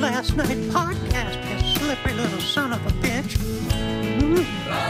Last Night podcast, you slippery little son of a bitch. Mm.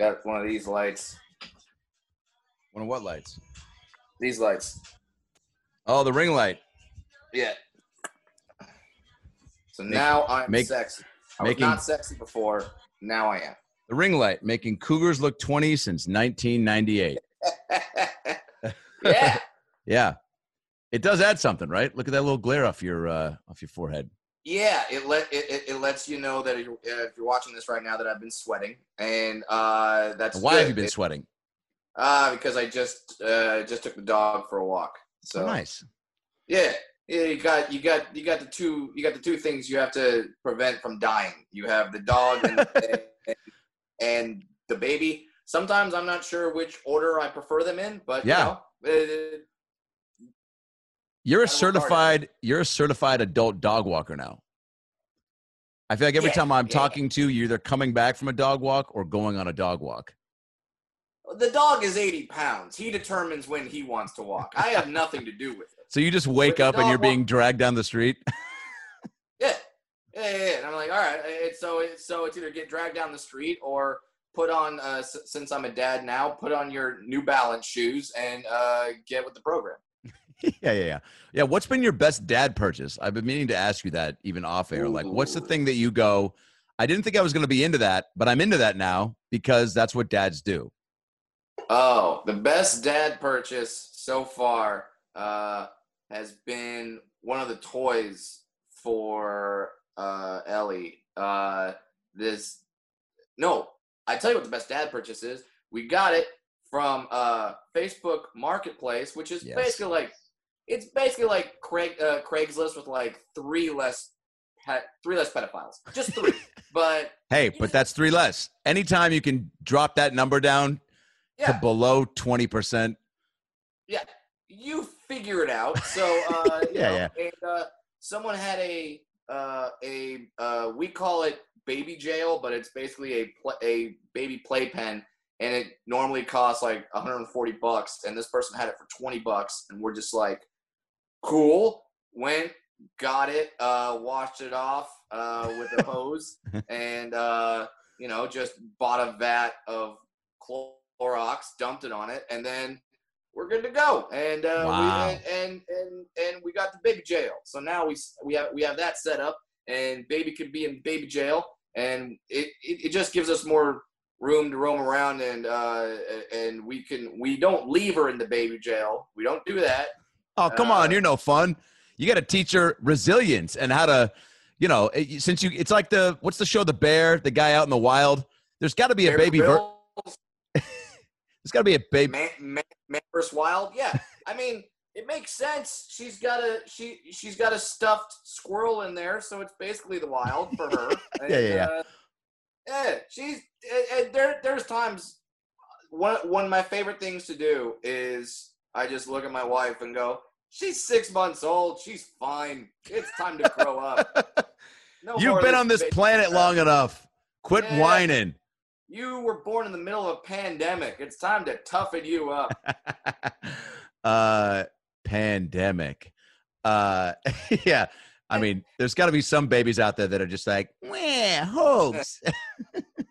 Got one of these lights. One of what lights? These lights. Oh, the ring light. Yeah. So now I'm make- sexy. I making- was not sexy before. Now I am. The ring light making Cougars look 20 since 1998. yeah. Yeah. It does add something, right? Look at that little glare off your uh off your forehead. Yeah, it let it, it, it lets you know that if you're, if you're watching this right now that I've been sweating, and uh, that's Why good. have you been It- sweating? Uh, because I just uh, just took the dog for a walk. So So nice. Yeah, yeah. You got you got you got the two you got the two things you have to prevent from dying. You have the dog and, and, and the baby. Sometimes I'm not sure which order I prefer them in, but Yeah. you know, uh, You're a work hard at certified you're a certified adult dog walker now. I feel like every Yeah, time I'm yeah. talking to you, you're either coming back from a dog walk or going on a dog walk. the dog is 80 pounds. He determines when he wants to walk. I have nothing to do with it. So you just wake up and you're walk- being dragged down the street. Yeah. Yeah, yeah, yeah. And I'm like, all right. It's so it's so it's either get dragged down the street or put on. Uh, s- since I'm a dad now, put on your New Balance shoes and uh, get with the program. Yeah, yeah, yeah. Yeah, what's been your best dad purchase? I've been meaning to ask you that even off air. Like, what's the thing that you go, I didn't think I was going to be into that, but I'm into that now because that's what dads do. Oh, the best dad purchase so far uh, has been one of the toys for uh, Ellie. Uh, this, no, I tell you what the best dad purchase is. We got it from uh, Facebook Marketplace, which is Yes. basically like it's basically like Craig uh, Craigslist with like three less pet, three less pedophiles, just three. but Hey, but that's three less. Anytime you can drop that number down yeah, to below 20%. Yeah, you figure it out. So uh, you Yeah, know, yeah. And, uh, someone had a uh, a uh, we call it baby jail, but it's basically a pl- a baby playpen, and it normally costs like 140 bucks, and this person had it for 20 bucks, and we're just like, cool. Went, got it, uh, washed it off uh, with a hose, and uh, you know just bought a vat of Clorox, dumped it on it, and then we're good to go. And uh, Wow. we, and, and and and we got the baby jail. So now we we have we have that set up, and baby could be in baby jail, and it it, it just gives us more room to roam around, and uh, and we can we don't leave her in the baby jail. We don't do that. Oh, come on. Uh, You're no fun. You got to teach her resilience and how to, you know, since you, it's like the, what's the show, The Bear, the guy out in the wild? There's got to be a baby, ver- there's got to be a baby. man, man, man vs. Wild. Yeah, I mean, it makes sense. She's got a she she's got a stuffed squirrel in there, so it's basically the wild for her. Yeah, yeah, yeah. Uh, yeah, she's and, and there. There's times one one of my favorite things to do is I just look at my wife and go, "She's six months old. She's fine. It's time to grow up." No You've been on this planet long enough. Quit Yeah. whining. You were born in the middle of a pandemic. It's time to toughen you up. uh, pandemic. Uh, yeah. I mean, there's got to be some babies out there that are just like, meh, hoax.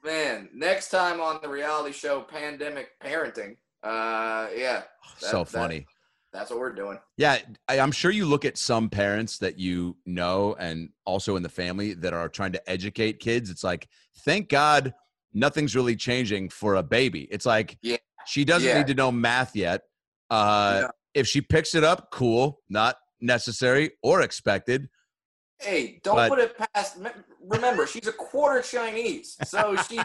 Man, next time on the reality show Pandemic Parenting, uh, yeah, so that- funny. that's what we're doing. Yeah, I, I'm sure you look at some parents that you know and also in the family that are trying to educate kids. It's like, thank God nothing's really changing for a baby. It's like, Yeah. she doesn't Yeah. need to know math yet. Uh, Yeah. If she picks it up, cool, not necessary or expected. Hey, don't But- put it past. Remember, she's a quarter Chinese, so she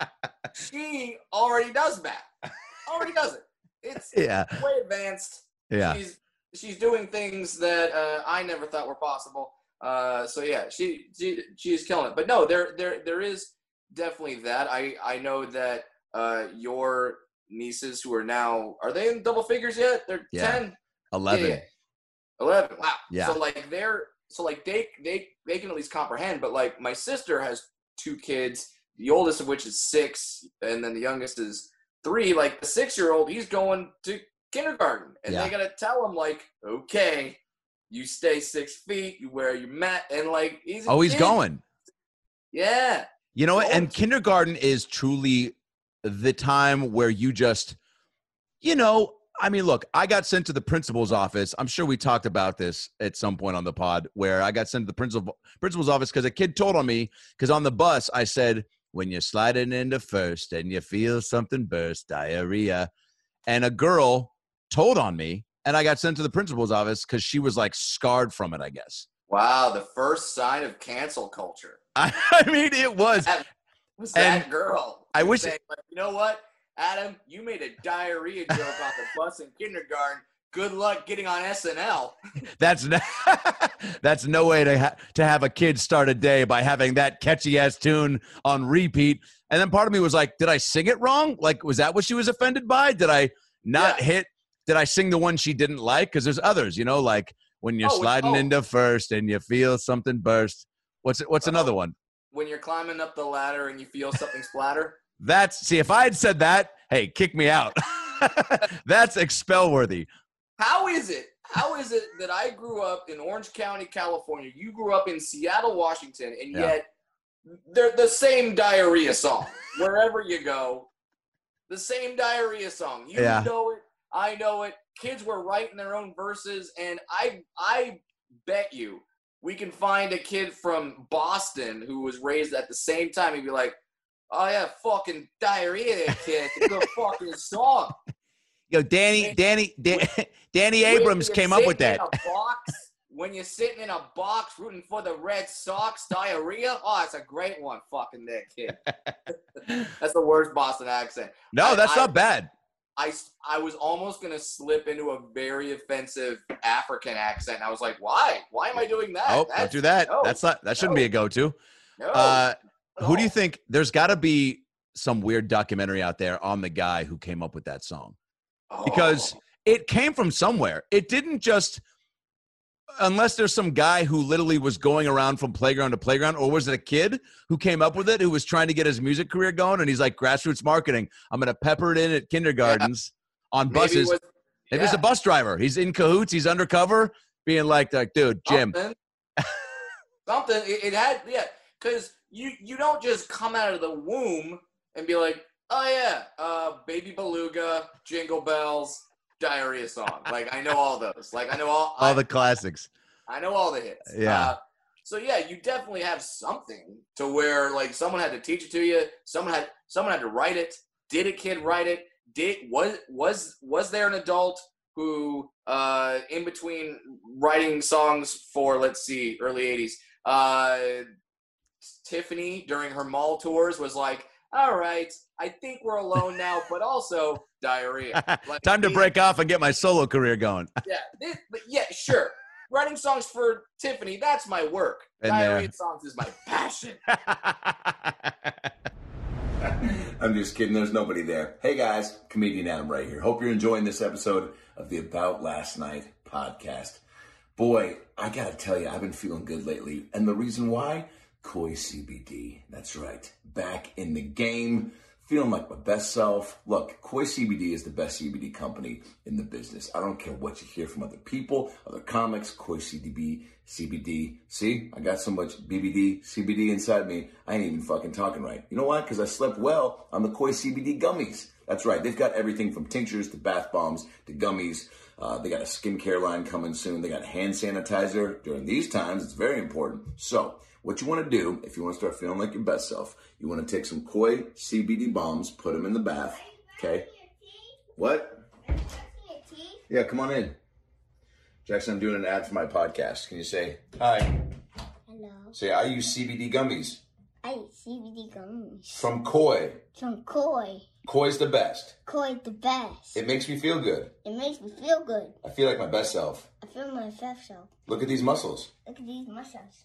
she already does math. Already does it. It's yeah, way advanced. yeah. She's she's doing things that uh, I never thought were possible. Uh, so yeah, she she she's killing it. But no, there there there is definitely that. I I know that uh, your nieces who are now are they in double figures yet? They're Yeah. ten. 11. Yeah, yeah. Eleven. Wow. Yeah. So like they're so like they they they can at least comprehend. But like my sister has two kids, the oldest of which is six, and then the youngest is three. Like the six year old, he's going to kindergarten, and Yeah. they gotta tell him like, okay, you stay six feet, you wear your mat, and like he's Oh, he's kid. going. Yeah. You know what? And to- kindergarten is truly the time where you just, you know, I mean, look, I got sent to the principal's office. I'm sure we talked about this at some point on the pod where I got sent to the principal principal's office because a kid told on me because on the bus I said, when you're sliding into first and you feel something burst, diarrhea. And a girl told on me and I got sent to the principal's office because she was like scarred from it, I guess. Wow, the first sign of cancel culture. I, mean, it was. was And that girl. I wish- saying, like, you know what, Adam, you made a diarrhea joke on the bus in kindergarten. Good luck getting on SNL. That's no, that's no way to ha- to have a kid start a day by having that catchy ass tune on repeat. And then part of me was like, did I sing it wrong? Like, was that what she was offended by? Did I not Yeah. hit? Did I sing the one she didn't like? Because there's others, you know, like when you're Oh, sliding oh. into first and you feel something burst. What's? What's Oh. another uh-huh. one? When you're climbing up the ladder and you feel something splatter. That's see, if I had said that, hey, kick me out. that's expel worthy. How is it? How is it that I grew up in Orange County, California? You grew up in Seattle, Washington, and Yeah. yet they're the same diarrhea song wherever you go. The same diarrhea song. You Yeah. know it. I know it. Kids were writing their own verses, and I I bet you we can find a kid from Boston who was raised at the same time. He'd be like, "Oh yeah, fucking diarrhea, kid. It's a fucking song." Yo, Danny, Danny, Dan, Danny Abrams came up with that. In a box, when you're sitting in a box rooting for the Red Sox, diarrhea. Oh, it's a great one, fucking that kid. That's the worst Boston accent. No, I- that's I- not bad. I, I was almost gonna slip into a very offensive African accent. I was like, why? Why am I doing that? Oh, don't do that. no, That's not. That shouldn't be a go-to. no, Uh, who do you think? There's got to be some weird documentary out there on the guy who came up with that song because Oh, it came from somewhere. It didn't just. Unless there's some guy who literally was going around from playground to playground, or was it a kid who came up with it who was trying to get his music career going? And he's like, grassroots marketing. I'm going to pepper it in at kindergartens on maybe it buses. was- Maybe it's a bus driver. He's in cahoots. He's undercover, being like, like, dude, Jim, Something. Something. It, it had yeah, because you you don't just come out of the womb and be like, oh yeah, uh, baby beluga, jingle bells, diarrhea song. Like I know all those. Like I know all. all I, the classics. I know all the hits. Yeah. Uh, so yeah, you definitely have something to where like someone had to teach it to you. Someone had someone had to write it. Did a kid write it? Did was was was there an adult who uh in between writing songs for let's see early 80s uh Tiffany during her mall tours was like all right I think we're alone now but also diarrhea Like, Time to these- break off and get my solo career going. yeah, this, but yeah, sure. Writing songs for Tiffany, that's my work. Been Diarrhea there. songs is my passion. I'm just kidding. There's nobody there. Hey guys, comedian Adam right here. Hope you're enjoying this episode of the About Last Night podcast. Boy, I gotta tell you, I've been feeling good lately. And the reason why? Koi CBD. That's right. Back in the game. Feeling like my best self. Look, Koi CBD is the best CBD company in the business. I don't care what you hear from other people, other comics, Koi CBD, CBD. See, I got so much BBD, CBD inside me, I ain't even fucking talking right. You know why? Because I slept well on the Koi CBD gummies. That's right. They've got everything from tinctures to bath bombs to gummies. Uh, they got a skincare line coming soon. They got hand sanitizer. During these times, it's very important. So, what you want to do, if you want to start feeling like your best self, you want to take some Koi CBD bombs, put them in the bath. Okay? What? Yeah, come on in. Jackson, I'm doing an ad for my podcast. Can you say hi? Hello. Say, I use CBD gummies I eat CBD gummies from Koi. from Koi. Koi's the best. Koi the best. It makes me feel good. It makes me feel good. I feel like my best self. I feel my best self. Look at these muscles. Look at these muscles.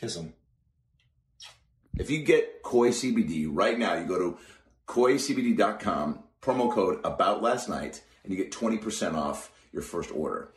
Kiss them. If you get Koi CBD right now, you go to koicbd.com, promo code about last night, and you get 20% off your first order.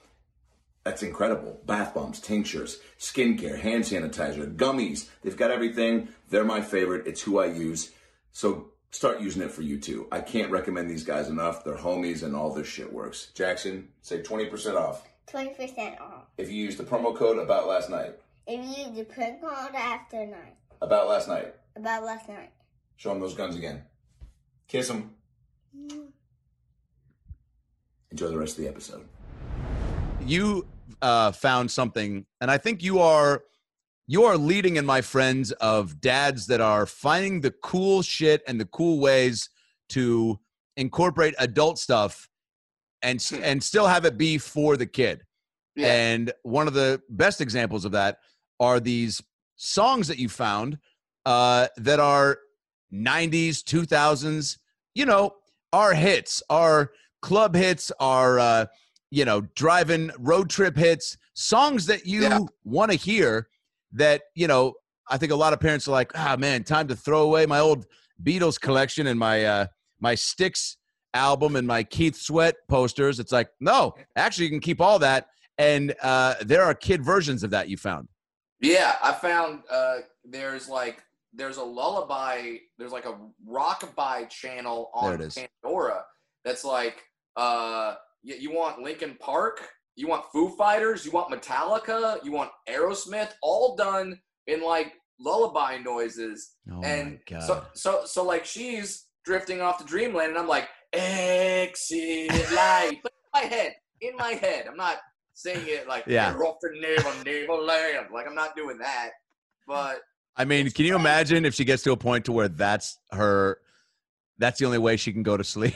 That's incredible. Bath bombs, tinctures, skincare, hand sanitizer, gummies. They've got everything. They're my favorite. It's who I use. So start using it for you too. I can't recommend these guys enough. They're homies and all this shit works. Jackson, say 20% off 20% off. if you use the promo code about last night. If you use the print code after night. About last night. About last night. Show them those guns again. Kiss them. Enjoy the rest of the episode. you uh, found something, and I think you are you are leading in my friends of dads that are finding the cool shit and the cool ways to incorporate adult stuff and Hmm. and still have it be for the kid. Yeah. And one of the best examples of that are these songs that you found uh, that are 90s, 2000s, you know, our hits, our club hits, our, uh, you know, driving road trip hits, songs that you Yeah. want to hear that, you know, I think a lot of parents are like, ah, man, time to throw away my old Beatles collection and my, uh, my Styx album and my Keith Sweat posters. It's like, no, actually, you can keep all that. And uh, there are kid versions of that you found. Yeah, I found uh, there's like there's a lullaby, there's like a rockabye channel on. Pandora that's like uh, you, you want Linkin Park, you want Foo Fighters, you want Metallica, you want Aerosmith, all done in like lullaby noises. Oh and my god! so so so like she's drifting off to dreamland, and I'm like exit light, but in my head, in my head, I'm not saying it like Yeah. "You're off to Never Like I'm not doing that, but I mean, can you imagine if she gets to a point to where that's her? That's the only way she can go to sleep.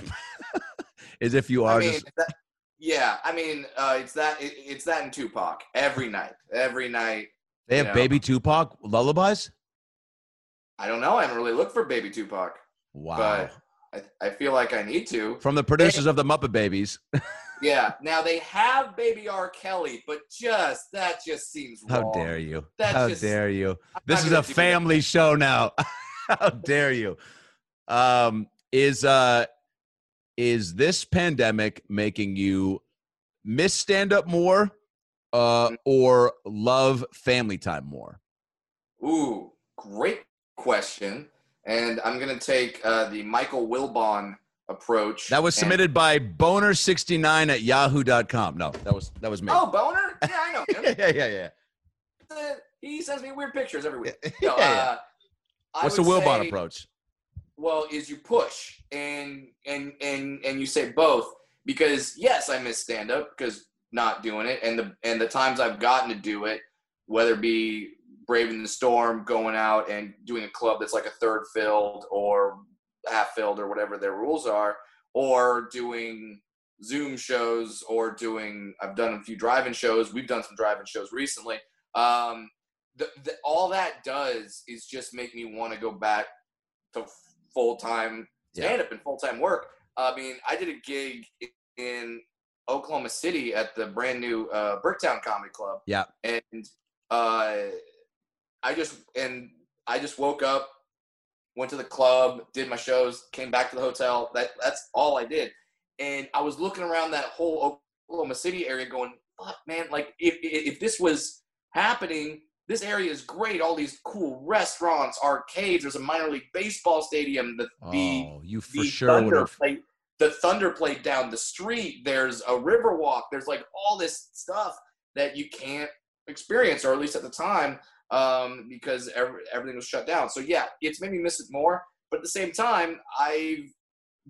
is if you are I mean, just that, yeah, I mean, uh, it's that it, it's that in Tupac every night, every night. they have know. baby Tupac lullabies. I don't know. I haven't really looked for Baby Tupac. Wow! I, I feel like I need to. From the producers of the Muppet Babies. Yeah. Now they have Baby R. Kelly, but just that just seems How dare you? That's How just- dare you? I'm This is a do that. family show now. How dare you? Um, is uh, is this pandemic making you miss stand up more, uh, or love family time more? Ooh, great question. And I'm gonna take uh, the Michael Wilbon approach. That was submitted by boner69 at yahoo.com. No, that was that was me. Oh, Boner? Yeah, I know yeah, yeah, yeah. Uh, he sends me weird pictures every week. yeah. No, uh, What's the Wilbon say- approach? well is you push and and and and you say both because yes i miss stand up because not doing it and the and the times i've gotten to do it whether it be braving the storm going out and doing a club that's like a third filled or half filled or whatever their rules are or doing zoom shows or doing i've done a few drive-in shows we've done some drive-in shows recently um the, the, all that does is just make me want to go back to full time stand up and full time work. I mean, I did a gig in Oklahoma City at the brand new uh, Bricktown Comedy Club. Yeah. and uh, I just and I just woke up, went to the club, did my shows, came back to the hotel. That that's all I did, and I was looking around that whole Oklahoma City area, going, "Fuck, man! Like if if this was happening." This area is great. All these cool restaurants, arcades. There's a minor league baseball stadium. The the Oh, you for the sure Thunder have. played the Thunder played down the street. There's a river walk. There's like all this stuff that you can't experience, or at least at the time, um, because every, everything was shut down. So yeah, it's made me miss it more. But at the same time, I've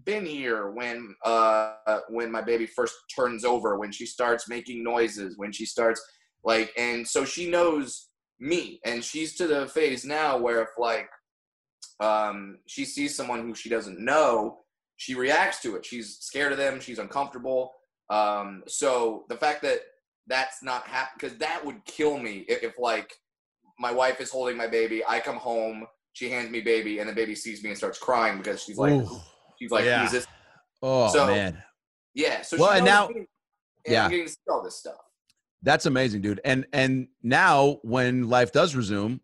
been here when uh when my baby first turns over, when she starts making noises, when she starts like, and so she knows me, and she's to the phase now where if like um she sees someone who she doesn't know, she reacts to it. She's scared of them. She's uncomfortable. Um, so the fact that that's not happening because that would kill me if, if like my wife is holding my baby, I come home, she hands me baby, and the baby sees me and starts crying because she's like, Ooh. she's like, Yeah. who's this? Oh So- man, Yeah. So Well, she and now- me, and yeah. I'm getting to see all this stuff. that's amazing, dude. And and now when life does resume,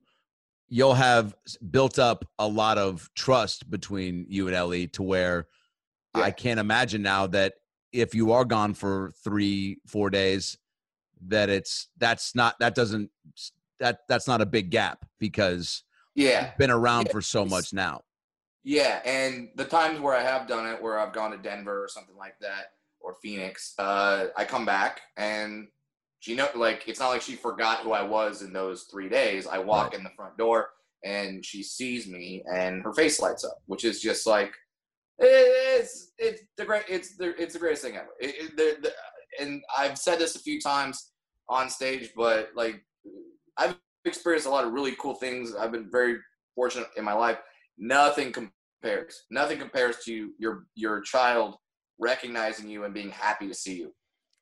you'll have built up a lot of trust between you and Ellie to where Yeah. I can't imagine now that if you are gone for three, four days, that it's that's not that doesn't that that's not a big gap because Yeah. you've been around Yeah, for so much now. Yeah, and the times where I have done it, where I've gone to Denver or something like that, or Phoenix, uh, I come back and she know like it's not like she forgot who I was in those three days. I walk Right. in the front door and she sees me and her face lights up, which is just like it's it's the great it's the it's the greatest thing ever. It, it, the, the, and I've said this a few times on stage, but like I've experienced a lot of really cool things. I've been very fortunate in my life. Nothing compares. Nothing compares to your your child recognizing you and being happy to see you.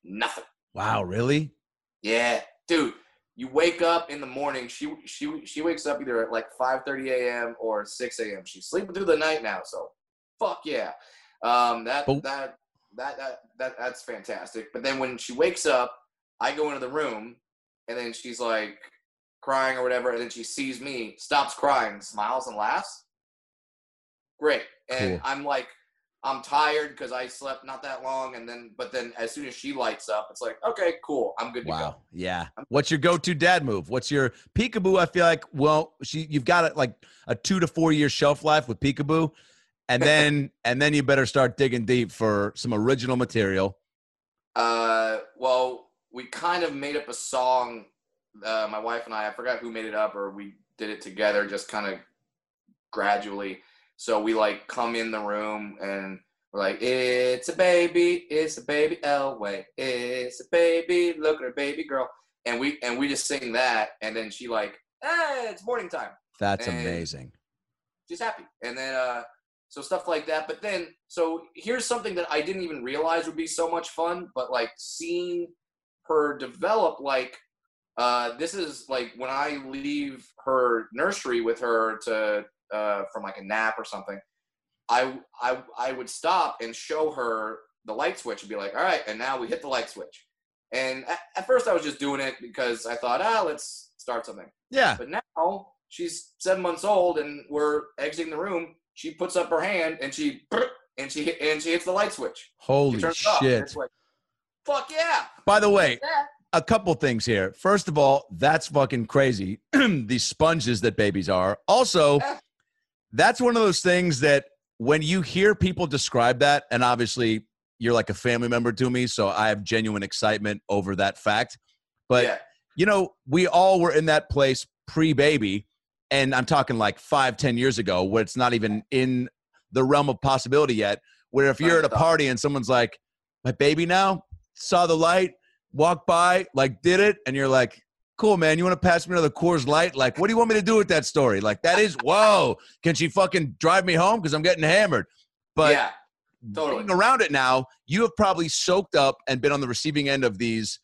Nothing. Wow, really? Yeah, dude. You wake up in the morning. She she she wakes up either at like 5:30 a.m. or 6 a.m. She's sleeping through the night now. So, fuck yeah. Um, that that that that that that's fantastic. But then when she wakes up, I go into the room, and then she's like crying or whatever, and then she sees me, stops crying, smiles and laughs. Great. And Cool. I'm like, I'm tired because I slept not that long, and then but then as soon as she lights up, it's like, okay, cool, I'm good to go. Wow. Yeah. What's your go-to dad move? What's your peekaboo? I feel like well, she you've got it like a two to four year shelf life with peekaboo, and then and then you better start digging deep for some original material. Uh, well, we kind of made up a song. Uh, my wife and I, I forgot who made it up, or we did it together, just kind of gradually. So we like come in the room and we're like, "It's a baby, it's a baby Elway, it's a baby, look at her baby girl," and we and we just sing that, and then she like, "Hey, it's morning time." That's And- amazing. she's happy. And then uh so stuff like that. But then so here's something that I didn't even realize would be so much fun, but like seeing her develop like uh this is like when I leave her nursery with her to uh from like a nap or something, I I I would stop and show her the light switch and be like, all right, and now we hit the light switch. And at, at first I was just doing it because I thought, ah, let's start something. Yeah. But now she's seven months old and we're exiting the room. She puts up her hand and she and she and she hits the light switch. Holy turns it off, and shit. Like, fuck yeah. By the way, Yeah. A couple things here. First of all, that's fucking crazy. These sponges that babies are. Also, that's one of those things that when you hear people describe that, and obviously you're like a family member to me, so I have genuine excitement over that fact. But yeah. you know, we all were in that place pre-baby, and I'm talking like five, ten years ago, where it's not even in the realm of possibility yet. Where if you're at a party and someone's like, "My baby now saw the light, walked by, like did it," and you're like, "Cool, man, you want to pass me another Coors Light? Like, what do you want me to do with that story? Like, that is whoa. Can she fucking drive me home because I'm getting hammered?" But yeah. Totally. being around it now, you have probably soaked up and been on the receiving end of these.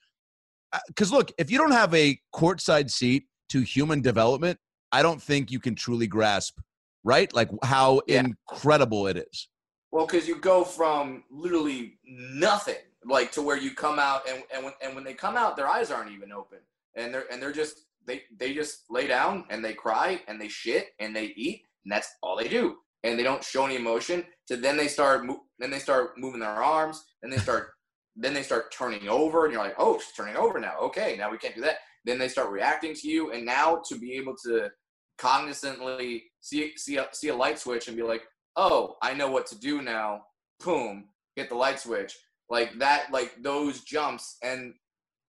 Uh, because look, if you don't have a courtside seat to human development, I don't think you can truly grasp, right? Like how Yeah. incredible it is. Well, because you go from literally nothing, like to where you come out, and and when, and when they come out, their eyes aren't even open, and they're and they're just they they just lay down and they cry and they shit and they eat, and that's all they do, and they don't show any emotion. To then they start mo- then they start moving their arms, and they start then they start turning over, and you're like, oh, she's turning over now. Okay, now we can't do that. Then they start reacting to you, and now to be able to cognizantly see see a, see a light switch and be like oh, I know what to do now. Boom, hit the light switch. Like that, like those jumps. And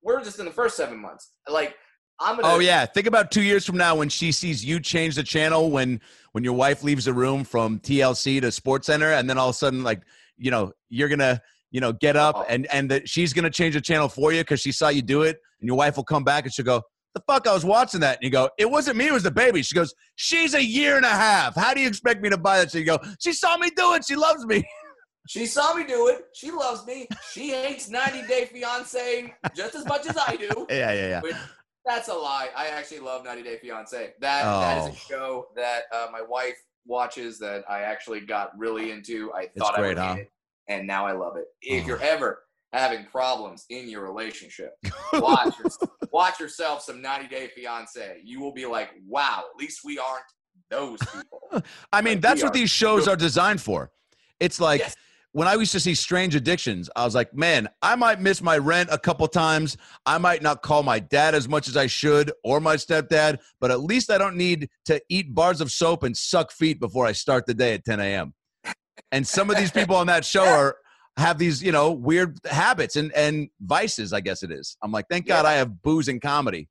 we're just in the first seven months. Like, I'm gonna. Oh yeah, think about two years from now when she sees you change the channel when when your wife leaves the room from TLC to Sports Center, and then all of a sudden like you know, you're gonna, you know, get up Oh. and and that she's gonna change the channel for you because she saw you do it, and your wife will come back and she'll go, "The fuck, I was watching that," and you go, "It wasn't me, it was the baby." She goes, "She's a year and a half. How do you expect me to buy that?" So you go, "She saw me do it. She loves me." She saw me do it. She loves me. She hates 90 Day Fiance just as much as I do. yeah, yeah, yeah. Which, that's a lie. I actually love 90 Day Fiance. That that is Oh. a show that uh, my wife watches that I actually got really into. I thought I great, would huh? hate it, and now I love it. If Oh. you're ever having problems in your relationship, watch watch yourself some 90 Day Fiance. You will be like, wow, at least we aren't those people. I mean, Like, that's what these shows good. are designed for. It's like Yes. When I used to see Strange Addictions, I was like, man, I might miss my rent a couple times. I might not call my dad as much as I should or my stepdad, but at least I don't need to eat bars of soap and suck feet before I start the day at 10 a.m. And some of these people on that show are have these, you know, weird habits and and vices, I guess it is. I'm like, thank God Yeah. I have booze and comedy.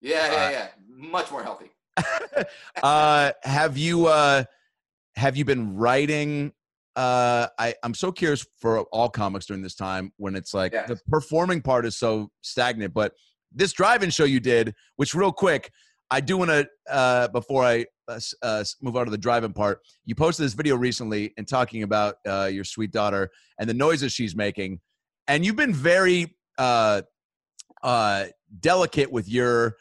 Yeah, yeah, Uh, yeah. Much more healthy. uh have you uh have you been writing uh i i'm so curious for all comics during this time when it's like Yes. the performing part is so stagnant but this drive-in show you did which real quick i do want to uh before i uh, uh, move on to the drive-in part you posted this video recently and talking about uh your sweet daughter and the noises she's making and you've been very uh uh delicate with your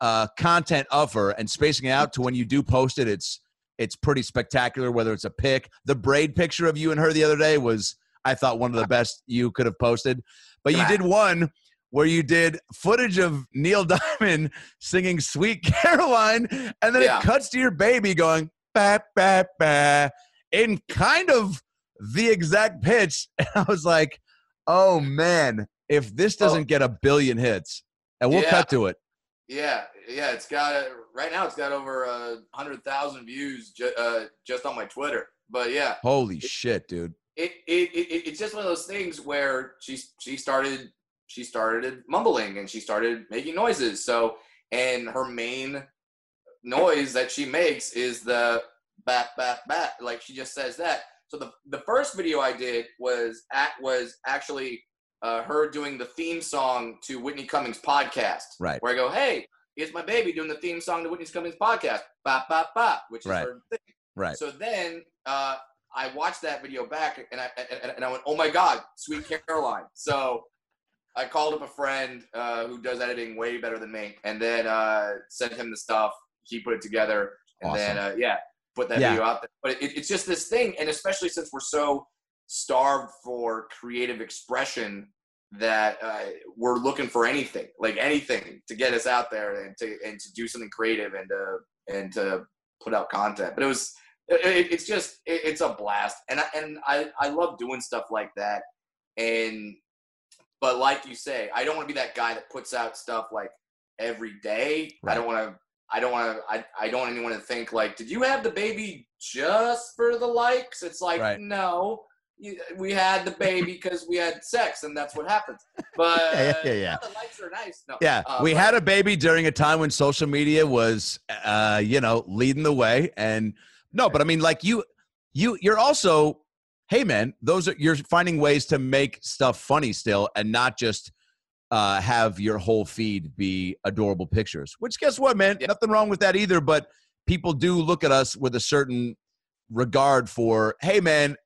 uh, content of her and spacing it out to when you do post it, it's it's pretty spectacular. Whether it's a pic, the braid picture of you and her the other day was, I thought, one of the best you could have posted. But you did one where you did footage of Neil Diamond singing "Sweet Caroline," and then Yeah. it cuts to your baby going "ba ba ba" in kind of the exact pitch. And I was like, "Oh man, if this Oh. doesn't get a billion hits," and we'll Yeah. cut to it. Yeah, yeah, it's got right now. It's got over a hundred thousand views ju- uh, just on my Twitter. But yeah, Holy shit, dude. it, it, it it's just one of those things where she she started she started mumbling and she started making noises. So and her main noise that she makes is the bat bat bat. Like she just says that. So the the first video I did was at was actually uh, her doing the theme song to Whitney Cummings' podcast. Right. Where I go, hey, here's my baby doing the theme song to Whitney Cummings' podcast, bop bop bop, which is Right. her thing. Right. So then uh, I watched that video back and I and, and I went, oh my god, Sweet Caroline. So I called up a friend uh, who does editing way better than me, and then uh, sent him the stuff. He put it together, and then uh, yeah, put that Yeah. video out there. But it, it's just this thing, and especially since we're so starved for creative expression that uh, we're looking for anything, like anything, to get us out there and to and to do something creative and to and to put out content. But it was it, it- it's just it, it's a blast, and I, and I I love doing stuff like that. And but like you say, I don't want to be that guy that puts out stuff like every day. I don't want to. I don't want to. I, I don't want anyone to think like, did you have the baby just for the likes? It's like, Right. no, we had the baby because we had sex, and that's what happens. But Yeah, yeah, yeah, yeah. the likes are nice. No, Yeah, uh, we but- had a baby during a time when social media was, uh, you know, leading the way. And no, but I mean, like you, you, you're also, hey man, those are you're finding ways to make stuff funny still, and not just uh, have your whole feed be adorable pictures. Which guess what, man, Yeah. nothing wrong with that either. But people do look at us with a certain regard for, hey man,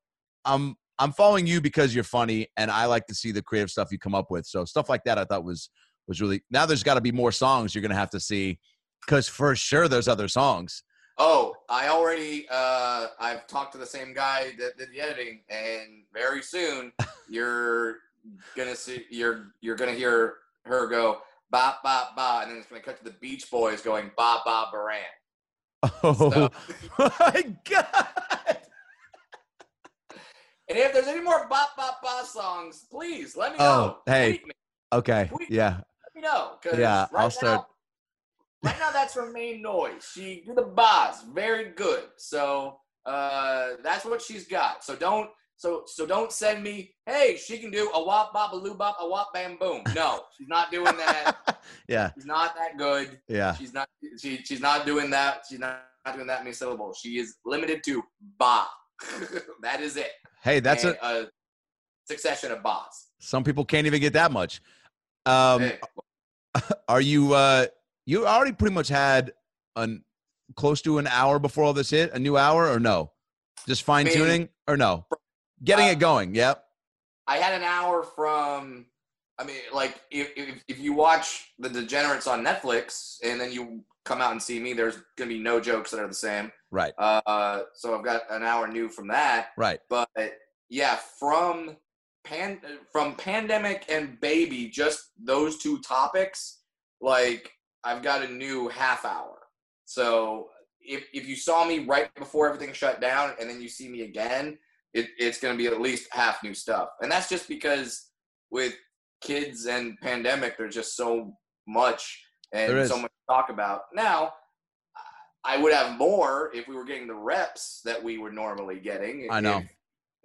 I'm I'm following you because you're funny, and I like to see the creative stuff you come up with. So stuff like that, I thought was was really. Now there's got to be more songs you're gonna have to see, because for sure there's other songs. Oh, I already uh I've talked to the same guy that did the editing and very soon you're gonna see you're you're gonna hear her go ba ba ba and then it's gonna cut to the Beach Boys going ba ba baran. Oh my god! And if there's any more bop bop ba songs, please let me know. Oh, hey. Me, Okay, Tweet- yeah, let me know. Yeah, right I'll start- Now, right now that's her main noise. She do the bas very good. So uh that's what she's got. So don't so so don't send me, hey, she can do a wop bop a loo bop a wop bam boom. No, she's not doing that. yeah, she's not that good. yeah. She's not she she's not doing that. She's not, not doing that many syllables. She is limited to ba. that is it. Hey, that's And a. a succession of bots. Some people can't even get that much. Um, Hey, are you? Uh, you already pretty much had an close to an hour before all this hit. A new hour or no? Just fine tuning or no? Getting uh, it going. Yep. I had an hour from. I mean, like if, if if you watch The Degenerates on Netflix and then you come out and see me, there's gonna be no jokes that are the same. Right. Uh, so I've got an hour new from that. Right. But yeah, from pan from pandemic and baby, just those two topics, like I've got a new half hour. So if if you saw me right before everything shut down and then you see me again, it, it's going to be at least half new stuff. And that's just because with kids and pandemic, there's just so much and so much to talk about. Now, I would have more if we were getting the reps that we were normally getting. I know.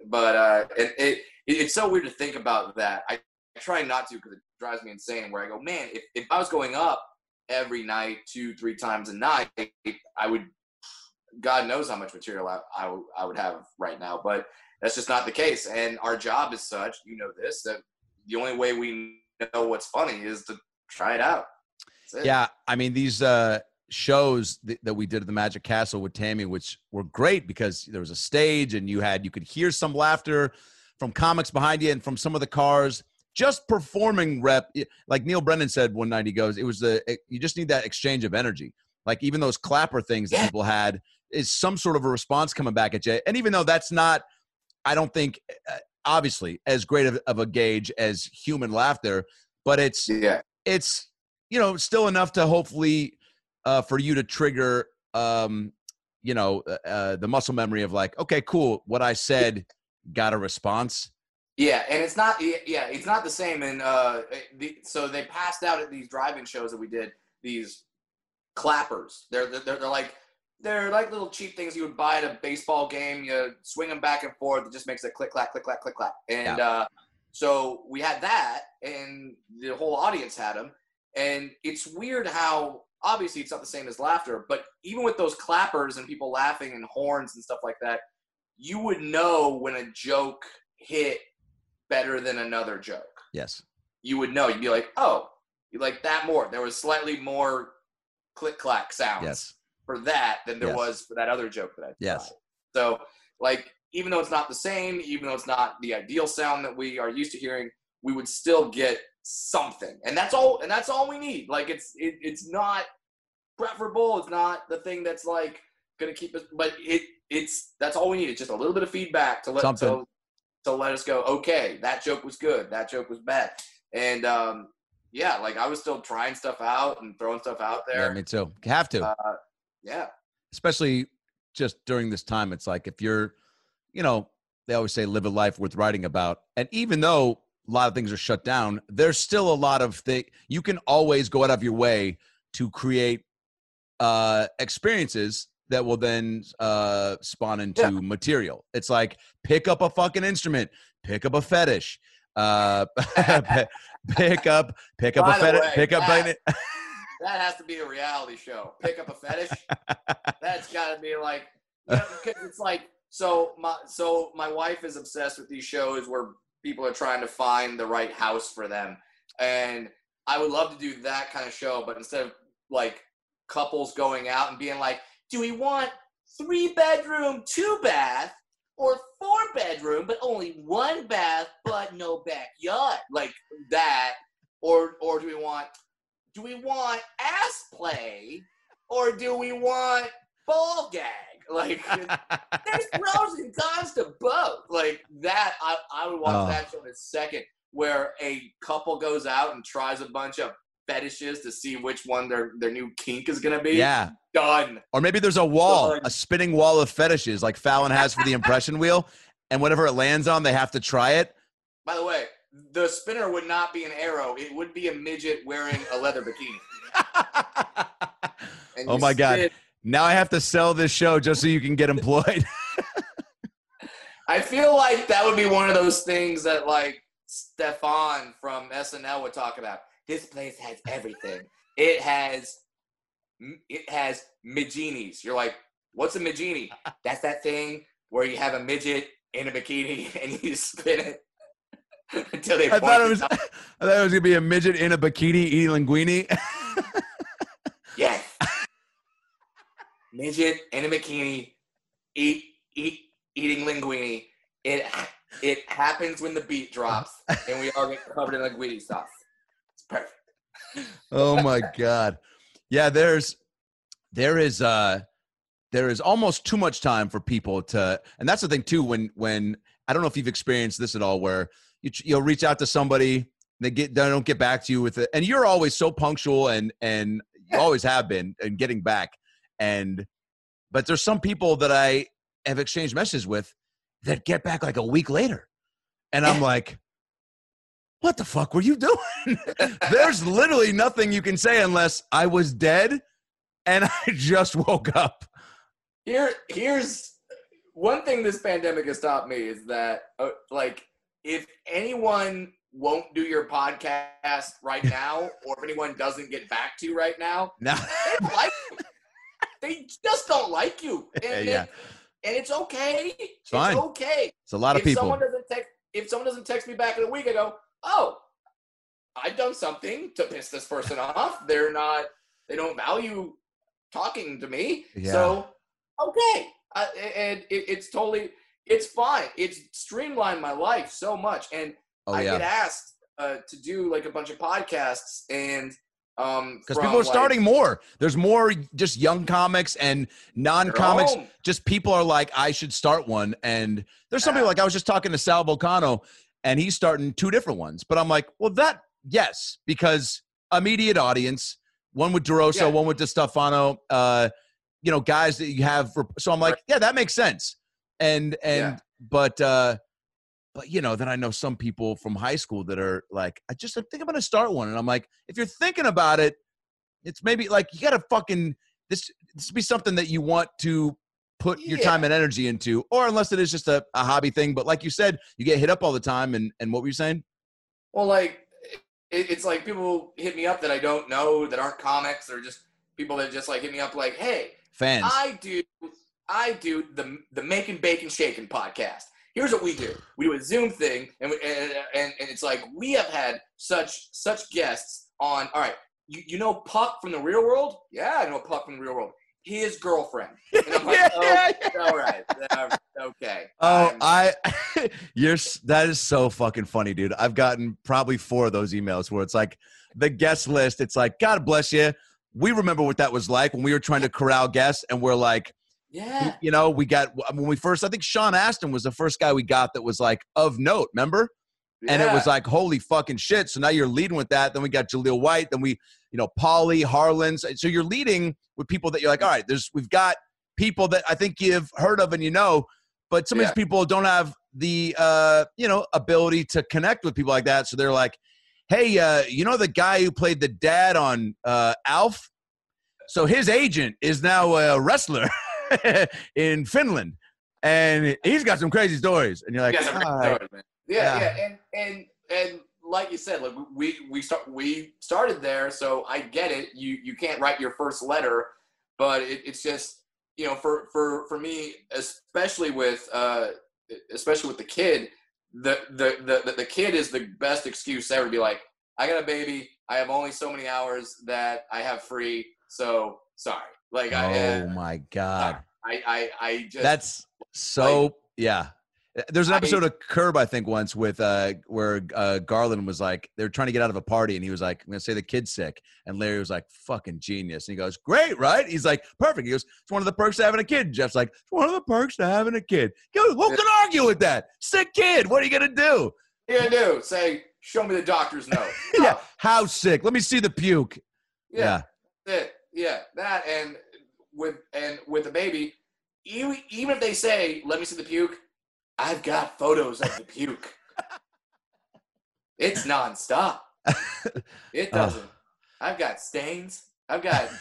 But uh, it, it it's so weird to think about that. I, I try not to because it drives me insane. Where I go, man, if, if I was going up every night, two, three times a night, I would. God knows how much material I would have right now, but that's just not the case. And our job is such, you know this, that the only way we know what's funny is to try it out. Yeah, I mean these uh shows th- that we did at the Magic Castle with Tammy, which were great because there was a stage and you had you could hear some laughter from comics behind you and from some of the cars. Just performing rep, like Neal Brennan said one night, he goes, "It was the you just need that exchange of energy. Like even those clapper things that Yeah. people had is some sort of a response coming back at you. And even though that's not, I don't think, uh, obviously, as great of, of a gauge as human laughter, but it's Yeah. it's you know still enough to hopefully uh, for you to trigger um, you know uh, uh, the muscle memory of like okay cool what I said got a response Yeah, and it's not. Yeah, it's not the same. And uh, the, so they passed out at these drive-in shows that we did these clappers. They're they're, they're like they're like little cheap things you would buy at a baseball game. You swing them back and forth. It just makes a click clack click clack click clack. And uh, so we had that, and the whole audience had them. And it's weird how obviously it's not the same as laughter, but even with those clappers and people laughing and horns and stuff like that, you would know when a joke hit better than another joke. yes You would know. You'd be like, oh, you like that more. There was slightly more click clack sounds yes for that than there Yes. was for that other joke that I Yes. tried. So like even though it's not the same, even though it's not the ideal sound that we are used to hearing, we would still get something. And that's all and that's all we need. Like it's it, it's not preferable, it's not the thing that's like gonna keep us but it it's that's all we need. It's just a little bit of feedback to let Something. to, to let us go, okay, that joke was good, that joke was bad. And um yeah, like I was still trying stuff out and throwing stuff out there. yeah me too have to Uh, yeah. especially just during this time it's like if you're you know they always say live a life worth writing about and even though a lot of things are shut down there's still a lot of things you can always go out of your way to create uh experiences that will then uh spawn into Yeah. material it's like pick up a fucking instrument pick up a fetish uh pick up pick up By a fetish way, pick up that- That has to be a reality show. Pick up a fetish. That's got to be like, you know, it's like so. My so my wife is obsessed with these shows where people are trying to find the right house for them, and I would love to do that kind of show, but instead of like couples going out and being like, do we want three bedroom, two bath, or four bedroom but only one bath but no backyard, like that, or or do we want do we want ass play or do we want ball gag? Like, there's pros and cons to both. Like that, I, I would watch Oh. that show in a second, where a couple goes out and tries a bunch of fetishes to see which one their their new kink is gonna be. yeah done. Or maybe there's a wall, Done. a spinning wall of fetishes like Fallon has for the impression wheel. And whatever it lands on, they have to try it. By the way, the spinner would not be an arrow; it would be a midget wearing a leather bikini. Oh my God. Now I have to sell this show just so you can get employed. I feel like that would be one of those things that like Stefan from SNL would talk about. This place has everything. It has it has Majinis. You're like, what's a Majini? That's that thing where you have a midget in a bikini and you spin it until they. I thought it was. top. I thought it was gonna be a midget in a bikini eating linguine. Yes. Midget in a bikini, eat eat eating linguine. It it happens when the beat drops and we all get covered in linguine sauce. It's perfect. oh my god yeah there's there is uh there is almost too much time for people to and that's the thing too when when i don't know if you've experienced this at all where you, you'll reach out to somebody they get they don't get back to you with it and you're always so punctual and and you always have been and getting back and but there's some people that i have exchanged messages with that get back like a week later and i'm like what the fuck were you doing there's literally nothing you can say unless I was dead and I just woke up. Here, here's one thing this pandemic has taught me is that, uh, like, if anyone won't do your podcast right now, or if anyone doesn't get back to you right now, Now, they like. They just don't like you, and, Yeah. it- and it's okay. It's fine. okay. it's a lot of if people. someone doesn't text, if someone doesn't text me back in a week, I go, oh, I've done something to piss this person off. They're not. They don't value talking to me. Yeah. So okay, I, and it, it's totally it's fine. It's streamlined my life so much, and Oh I get asked uh, to do like a bunch of podcasts, and um, because people are like, starting more. There's more just young comics and non-comics. Just people are like, I should start one. And there's something Yeah. like I was just talking to Sal Vulcano, and he's starting two different ones. But I'm like, well, that yes, because immediate audience. One with DeRosa, Yeah. one with Distefano. Uh, you know, guys that you have. For, so I'm like, yeah, that makes sense. And and Yeah. but uh, but you know, then I know some people from high school that are like, I just I think I'm gonna start one, and I'm like, if you're thinking about it, it's maybe like you gotta fucking this this be something that you want to put your time and energy into, or unless it is just a, a hobby thing. But like you said, you get hit up all the time, and and what were you saying? Well, like it, it's like people hit me up that I don't know that aren't comics or just people that just like hit me up like, hey, Fans. I do I do the the Making Bacon Shaking podcast. Here's what we do. We do a Zoom thing, and, we, and and and it's like we have had such such guests on. All right, you, you know Puck from the real world? Yeah, I know Puck from the real world. His girlfriend. And I'm like, Yeah, oh, yeah, yeah. all right, okay. Oh, I'm- I, you're that is so fucking funny, dude. I've gotten probably four of those emails where it's like the guest list. It's like, God bless you. We remember what that was like when we were trying to corral guests, and we're like, yeah. you know, we got when we first. I think Sean Astin was the first guy we got that was like of note. Remember? And it was like, holy fucking shit. So now you're leading with that. Then we got Jaleel White. Then we, you know, Polly, Harlan's. So you're leading with people that you're like, all right, there's we've got people that I think you've heard of and you know, but some of these people don't have the uh, you know, ability to connect with people like that. So they're like, hey, uh, you know the guy who played the dad on uh Alf? So his agent is now a wrestler in Finland. And he's got some crazy stories. And you're like, You guys are "All great right." stories. Yeah, Yeah. yeah, and and and like you said, like we we start we started there, so I get it. You you can't write your first letter, but it, it's just you know for for for me, especially with uh especially with the kid, the the the the, the kid is the best excuse ever to be like, I got a baby, I have only so many hours that I have free, so sorry. Like I, Oh uh, my God. I I I just That's so yeah. There's an I- episode of Curb, I think, once with uh where uh Garlin was like, they were trying to get out of a party, and he was like, I'm gonna say the kid's sick. And Larry was like, fucking genius. And he goes, Great, right? He's like, perfect. He goes, It's one of the perks of having a kid. Jeff's like, It's one of the perks to having a kid. Goes, Who can argue with that? Sick kid. What are you gonna do? you gonna do? Say, show me the doctor's note. Yeah. Oh, How sick? Let me see the puke. yeah. That's it. Yeah, that and with and with the baby, even even if they say, "Let me see the puke," I've got photos of the puke. it's nonstop. It Oh. doesn't. I've got stains. I've got.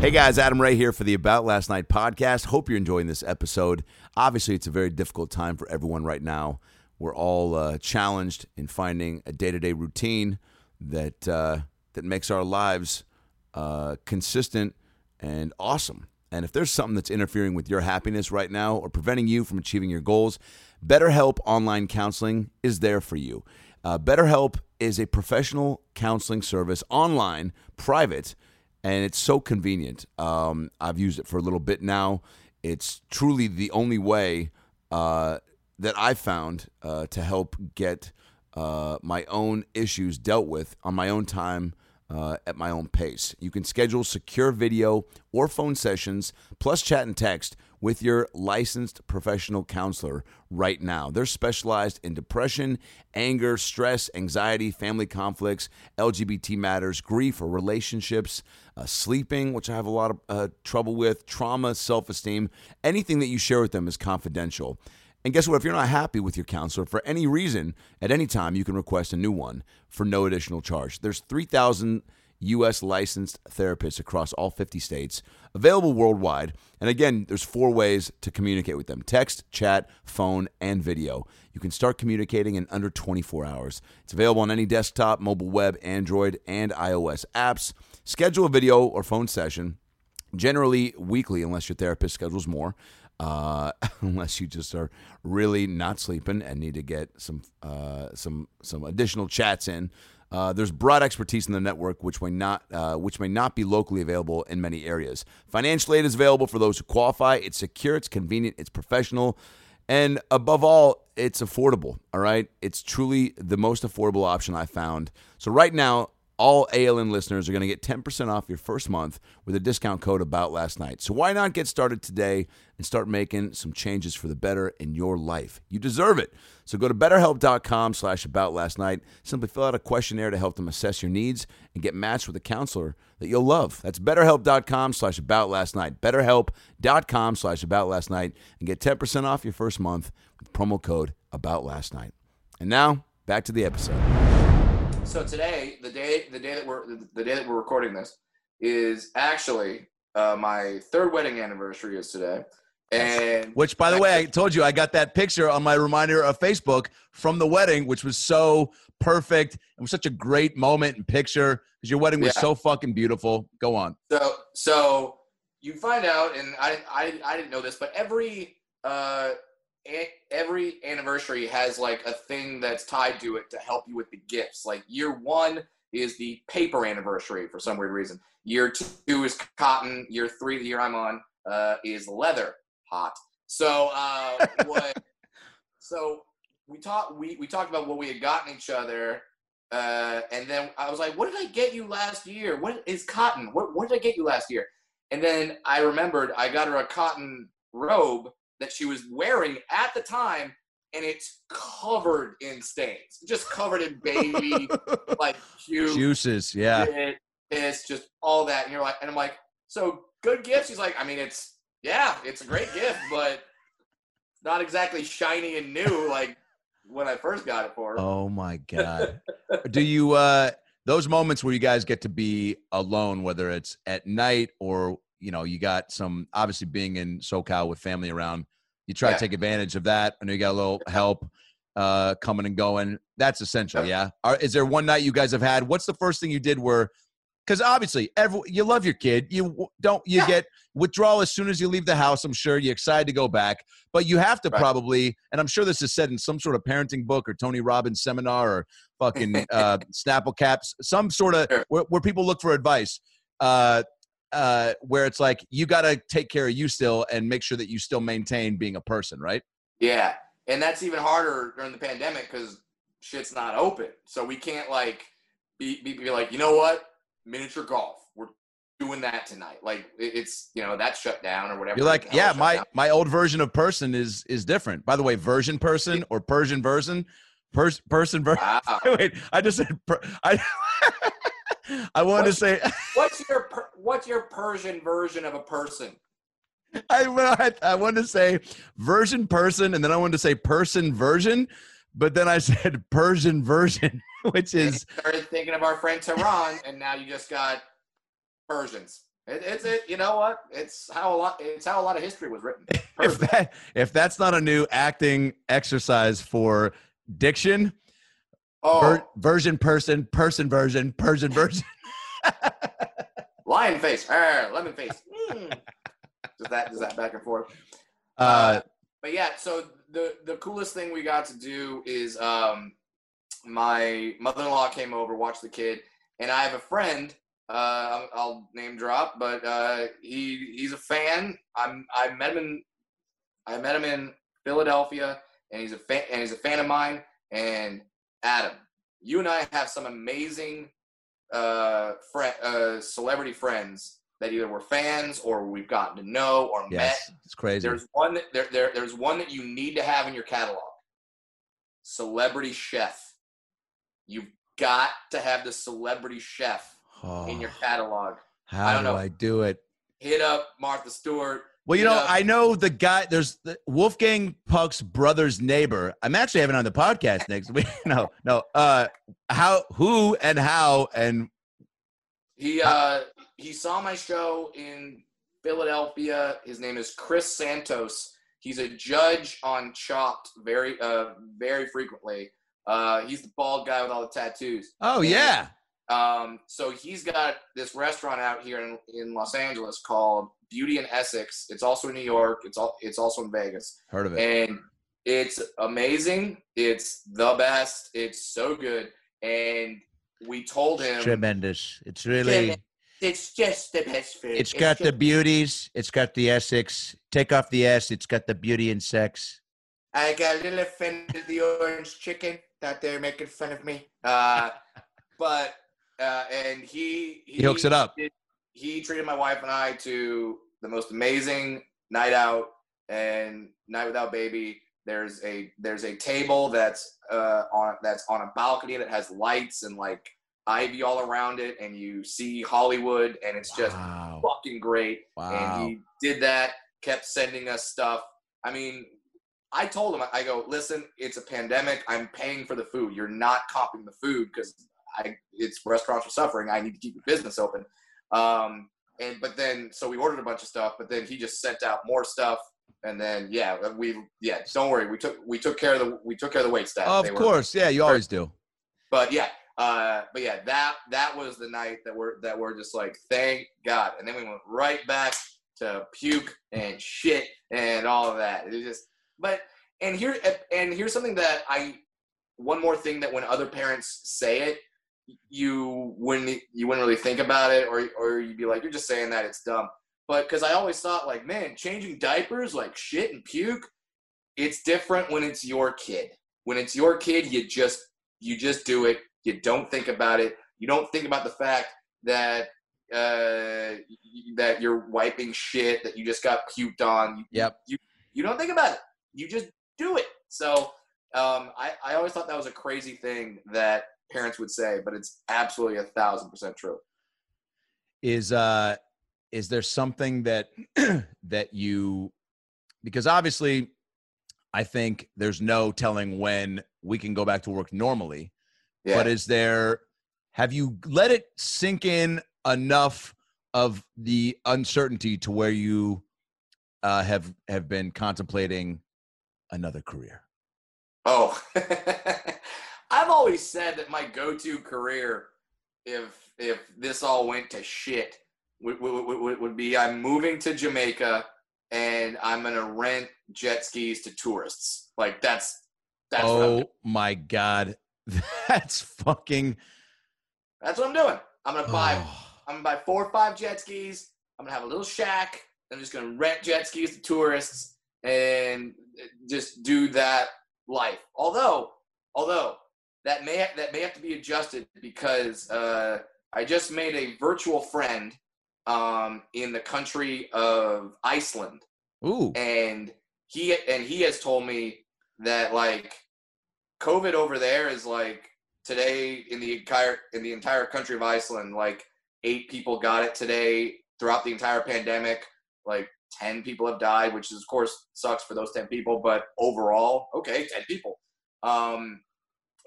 Hey guys, Adam Ray here for the About Last Night podcast. Hope you're enjoying this episode. Obviously, it's a very difficult time for everyone right now. We're all uh, challenged in finding a day-to-day routine that uh, that makes our lives uh, consistent and awesome. And if there's something that's interfering with your happiness right now or preventing you from achieving your goals, BetterHelp Online Counseling is there for you. Uh, BetterHelp is a professional counseling service online, private, and it's so convenient. Um, I've used it for a little bit now. It's truly the only way uh, that I've found uh, to help get uh, my own issues dealt with on my own time. Uh, at my own pace. You can schedule secure video or phone sessions, plus chat and text with your licensed professional counselor right now. They're specialized in depression, anger, stress, anxiety, family conflicts, LGBT matters, grief or relationships, uh, sleeping, which I have a lot of uh, trouble with, trauma, self esteem. Anything that you share with them is confidential. And guess what? If you're not happy with your counselor for any reason, at any time, you can request a new one for no additional charge. There's 3,000 U.S. licensed therapists across all 50 states, available worldwide. And again, there's four ways to communicate with them text, chat, phone, and video. You can start communicating in under 24 hours. It's available on any desktop, mobile web, Android, and iOS apps. Schedule a video or phone session, generally weekly, unless your therapist schedules more uh, unless you just are really not sleeping and need to get some uh, some some additional chats in. Uh, there's broad expertise in the network, which may not uh, which may not be locally available in many areas. Financial aid is available for those who qualify. It's secure, it's convenient, it's professional, and above all, it's affordable. All right, it's truly the most affordable option I found. So right now, all ALN listeners are going to get 10% off your first month with a discount code about last night. So why not get started today and start making some changes for the better in your life? You deserve it. So go to betterhelp.com slash about last night. Simply fill out a questionnaire to help them assess your needs and get matched with a counselor that you'll love. That's betterhelp.com slash about last night. Betterhelp.com slash about last night and get 10% off your first month with promo code about last night. And now back to the episode. So today, the day the day that we're the day that we're recording this is actually uh, my third wedding anniversary is today. And Which, by the way, I told you I got that picture on my reminder of Facebook from the wedding, which was so perfect. It was such a great moment and picture because your wedding was Yeah. so fucking beautiful. Go on. So so you find out, and I I, I didn't know this, but every uh every anniversary has like a thing that's tied to it to help you with the gifts. Like year one is the paper anniversary for some weird reason. Year two is cotton. Year three, the year I'm on, uh, is leather. Hot. So uh, what? so we talked we we talked about what we had gotten each other uh, and then I was like, "What did I get you last year? What is cotton? What what did I get you last year?" And then I remembered I got her a cotton robe that she was wearing at the time, and it's covered in stains, just covered in baby like puke, Juices, yeah. shit, piss, just all that. And you're like, and I'm like, "So good gift?" She's like, "I mean, it's yeah, it's a great gift, but not exactly shiny and new like when I first got it for her." Oh my god. Do you uh those moments where you guys get to be alone, whether it's at night or you know you got some obviously being in SoCal with family around, you try Yeah. to take advantage of that. I know you got a little help uh coming and going. That's essential, Yeah. Are, is there one night you guys have had? What's the first thing you did where? Because obviously, every you love your kid. You don't. You Yeah. get withdrawal as soon as you leave the house. I'm sure you're excited to go back, but you have to Right. probably. And I'm sure this is said in some sort of parenting book or Tony Robbins seminar or fucking uh, Snapple caps, some sort of Sure. where, where people look for advice. Uh, uh, where it's like you got to take care of you still and make sure that you still maintain being a person, right? Yeah, and that's even harder during the pandemic because shit's not open. So we can't like be, be, be like, you know what, miniature golf. We're doing that tonight. Like it's you know that's shut down or whatever. You're like, yeah, my down. my old version of person is is different. By the way, version person or Persian version, pers- person version. Wow. Wait, I just said per- I. I wanted to say What's your what's your Persian version of a person? I, I I wanted to say version person, and then I wanted to say person version, but then I said Persian version, which is started thinking of our friend Tehran, and now you just got Persians. It, it's it. You know what? It's how a lot. It's how a lot of history was written. if that if that's not a new acting exercise for diction, Oh, ver- version person, person version, Persian version. lion face, Arr, lemon face. Mm. Does that does that back and forth? Uh, but yeah, so the the coolest thing we got to do is um, my mother-in-law came over, watched the kid, and I have a friend. Uh, I'll, I'll name drop, but uh, he he's a fan. I'm I met him in I met him in Philadelphia, and he's a fan and he's a fan of mine. And Adam, you and I have some amazing uh, friend, uh, celebrity friends that either were fans or we've gotten to know or met. yes, it's crazy. There's one that there, there there's one that you need to have in your catalog. Celebrity chef. You've got to have the celebrity chef in your Oh, catalog. how don't do know. I do it? Hit up Martha Stewart. Well, you know, up- I know the guy. There's the Wolfgang Puck's brother's neighbor. I'm actually having on the podcast next week. No, no. Uh, how, who, and how, and He uh he saw my show in Philadelphia. His name is Chris Santos. He's a judge on Chopped very uh very frequently. Uh he's the bald guy with all the tattoos. oh And, yeah, Um so he's got this restaurant out here in, in Los Angeles called Beauty & Essex. It's also in New York. It's all it's also in Vegas. heard of it. And it's amazing. It's the best. It's so good. And we told him Tremendous. It's really. it's just the best food. It's got the beauties. It's got the Essex. Take off the S. It's got the beauty and sex. I got a little offended the orange chicken. that they're making fun of me. Uh, but uh, and he, he He hooks it up. did- he treated my wife and I to the most amazing night out and night without baby. There's a there's a table that's uh, on that's on a balcony that has lights and like ivy all around it, and you see Hollywood, and it's just wow. fucking great. Wow. And he did that, kept sending us stuff. I mean, I told him, I go, listen, it's a pandemic. I'm paying for the food. You're not comping the food because I it's restaurants are suffering. I need to keep the business open. Um, and but then so we ordered a bunch of stuff, but then he just sent out more stuff. And then yeah, we yeah, don't worry. We took we took care of the we took care of the wait staff. Of They were- course. Yeah, you always do. but yeah, uh, but yeah, that that was the night that we're that we're just like, thank God. And then we went right back to puke and shit and all of that. It was just, but and here and here's something that I one more thing that when other parents say it, you wouldn't you wouldn't really think about it, or or you'd be like, you're just saying that it's dumb. But because I always thought like, man, changing diapers like shit and puke, it's different when it's your kid. When it's your kid, you just you just do it. You don't think about it. You don't think about the fact that uh, that you're wiping shit that you just got puked on. Yep. You you don't think about it. You just do it. So um, I I always thought that was a crazy thing that parents would say, but it's absolutely a thousand percent true. is uh is there something that that you because obviously i think there's no telling when we can go back to work normally Yeah. but is there have you let it sink in enough of the uncertainty to where you uh have have been contemplating another career Oh, always said that my go-to career, if if this all went to shit, would, would, would, would be I'm moving to Jamaica and I'm gonna rent jet skis to tourists. Like that's that's oh my god that's fucking that's what I'm doing. I'm gonna buy oh. I'm gonna buy four or five jet skis. I'm gonna have a little shack. I'm just gonna rent jet skis to tourists and eh, just do that life. Although, although that may that may have to be adjusted because uh, I just made a virtual friend um, in the country of Iceland, ooh and he and he has told me that like COVID over there is like today in the entire in the entire country of Iceland, like eight people got it today throughout the entire pandemic. Like ten people have died, which is of course sucks for those ten people, but overall, okay, ten people. Um,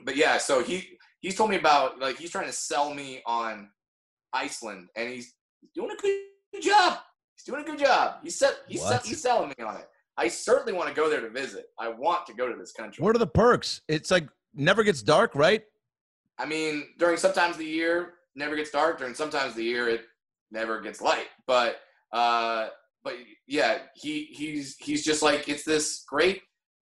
but yeah, so he he's told me about like he's trying to sell me on Iceland, and he's doing a good job. He's doing a good job. He's set, he's, What? he's selling me on it. I certainly want to go there to visit. I want to go to this country. what are the perks it's like never gets dark right I mean, during sometimes the year never gets dark. During sometimes the year it never gets light. But uh, but yeah, he he's he's just like it's this great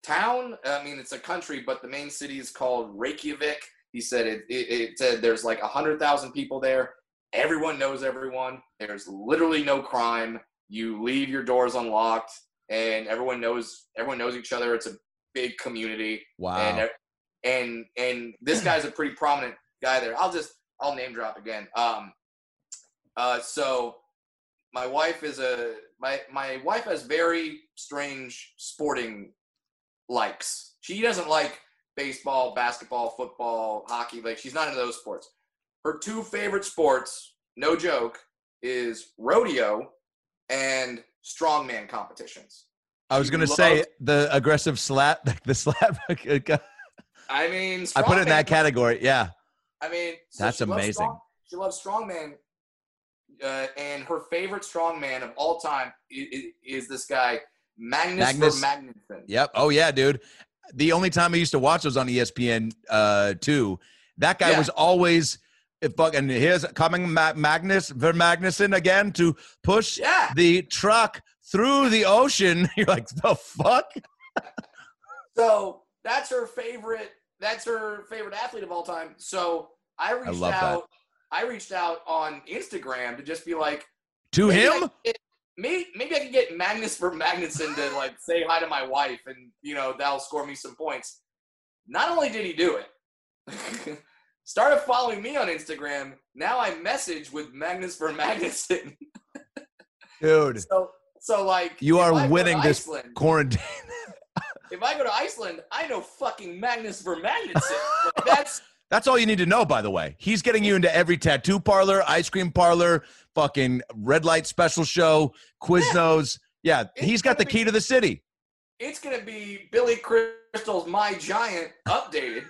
town. I mean, it's a country, but the main city is called Reykjavik. He said it. It, it said there's like a hundred thousand people there. Everyone knows everyone. There's literally no crime. You leave your doors unlocked, and everyone knows everyone knows each other. It's a big community. Wow. And and and this guy's a pretty prominent guy there. I'll just I'll name drop again. Um, uh, so my wife is a my my wife has very strange sporting likes. She doesn't like baseball, basketball, football, hockey. Like she's not into those sports. Her two favorite sports, no joke, is rodeo and strongman competitions. I was She gonna say the aggressive slap, the slap. I mean, I put it in that category. Yeah, I mean, so That's she amazing. strong- she loves strongman, uh, and her favorite strongman of all time is, is this guy Magnus, Magnus- Magnusson. Yep. Oh yeah, dude. The only time I used to watch was on ESPN uh two. That guy Yeah. was always if fucking here's coming Ma- Magnus Ver Magnusson again to push Yeah, the truck through the ocean. You're like, the fuck? so that's her favorite. That's her favorite athlete of all time. So I reached that. out. I reached out on Instagram to just be like, To I him? get- Maybe, maybe I can get Magnus Ver Magnusson to like say hi to my wife, and you know that'll score me some points. Not only did he do it, started following me on Instagram. Now I message with Magnus Ver Magnusson. Dude, so, so like You are I winning this Iceland, quarantine. if I go to Iceland, I know fucking Magnus Ver Magnusson. Like, that's That's all you need to know, by the way. He's getting you into every tattoo parlor, ice cream parlor, fucking red light special show, Quiznos. Yeah, It's he's got the be- key to the city. it's gonna be Billy Crystal's My Giant updated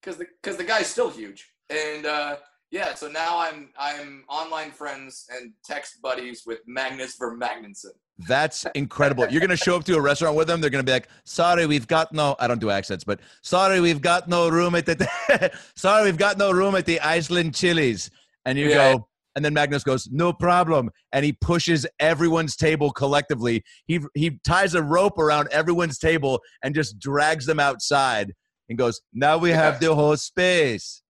because the because the guy's still huge. And uh, yeah, so now I'm I'm online friends and text buddies with Magnus Ver Magnusson. That's incredible. You're gonna show up to a restaurant with them. They're gonna be like, "Sorry, we've got no." I don't do accents, but sorry, we've got no room at the. sorry, we've got no room at the Iceland Chili's. And you Yeah. go, and then Magnus goes, "No problem," and he pushes everyone's table collectively. He he ties a rope around everyone's table and just drags them outside and goes, "Now we have the whole space."